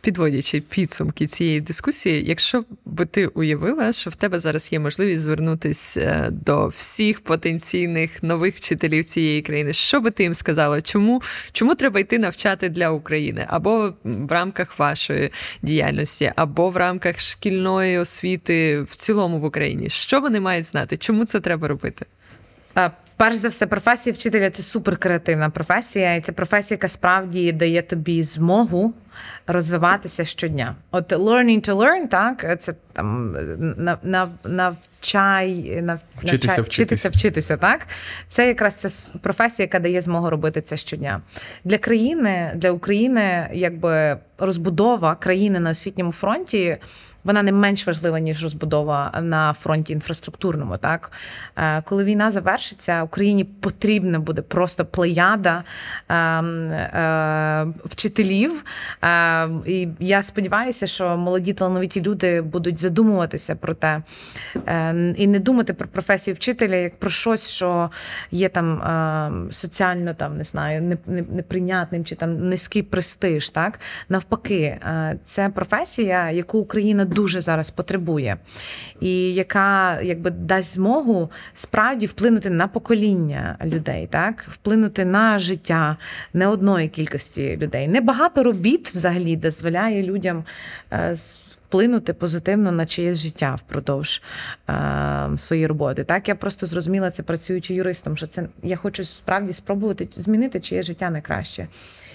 підводячи підсумки цієї дискусії, якщо би ти уявила, що в тебе зараз є можливість звернутися е, до всіх потенційних нових вчителів цієї країни, що би ти їм сказала? Чому чому треба йти навчати для України? Або в рамках вашої діяльності, або в рамках шкільної освіти в цілому в Україні? Що вони мають знати? Чому це треба робити? Перш за все, професія вчителя це суперкреативна професія, і це професія, яка справді дає тобі змогу розвиватися щодня. От learning to learn, так, це там нав, нав, навчай, нав, вчитися, навчай, вчитися, вчитися, так. Це якраз це професія, яка дає змогу робити це щодня. Для країни, для України, якби розбудова країни на освітньому фронті вона не менш важлива ніж розбудова на фронті інфраструктурному. Так е, коли війна завершиться, Україні потрібна буде просто плеяда ем, е, вчителів. Е, і я сподіваюся, що молоді талановиті люди будуть задумуватися про те і не думати про професію вчителя як про щось, що є там соціально там не знаю, неприйнятним чи там низький престиж. Так навпаки, це професія, яку Україна дуже зараз потребує, і яка якби дасть змогу справді вплинути на покоління людей, так вплинути на життя не одної кількості людей. Небагато робіт взагалі дозволяє людям. Е, вплинути позитивно на чиєсь життя впродовж е, своєї роботи. Так я просто зрозуміла це працюючи юристом, що це я хочу справді спробувати змінити чиє життя на краще.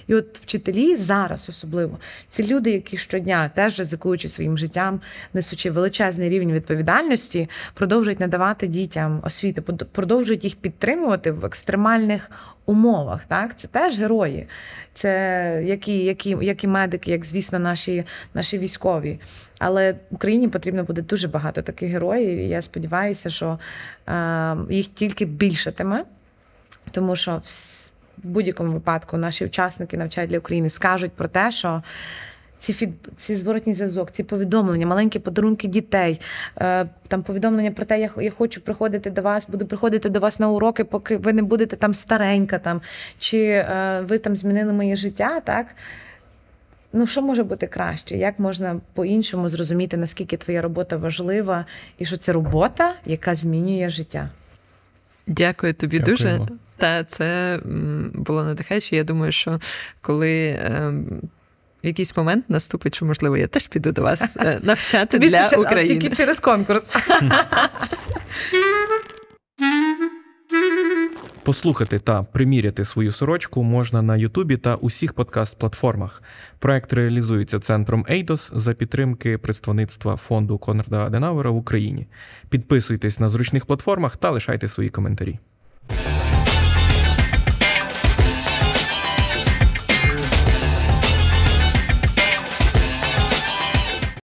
І от вчителі зараз особливо ці люди, які щодня теж ризикуючи своїм життям, несучи величезний рівень відповідальності, продовжують надавати дітям освіти, продовжують їх підтримувати в екстремальних умовах. Так, це теж герої, це які, які, які медики, як звісно, наші, наші військові. Але Україні потрібно буде дуже багато таких героїв. і Я сподіваюся, що е, їх тільки більшатиме, тому що в будь-якому випадку наші учасники навчають для України скажуть про те, що. Ці фід, ці зворотні зв'язок, ці повідомлення, маленькі подарунки дітей, е, там повідомлення про те, я я хочу приходити до вас, буду приходити до вас на уроки, поки ви не будете там старенька, там чи е, ви там змінили моє життя. Так ну що може бути краще? Як можна по-іншому зрозуміти, наскільки твоя робота важлива, і що це робота, яка змінює життя? Дякую тобі Дякуємо. дуже. Та це було надихаюче. Я думаю, що коли. Ем, в якийсь момент наступить, що можливо, я теж піду до вас е, навчати Тобі для України. Тільки через конкурс. Послухати та приміряти свою сорочку можна на Ютубі та усіх подкаст-платформах. Проект реалізується центром Eidos за підтримки представництва фонду Конрада Аденауера в Україні. Підписуйтесь на зручних платформах та лишайте свої коментарі.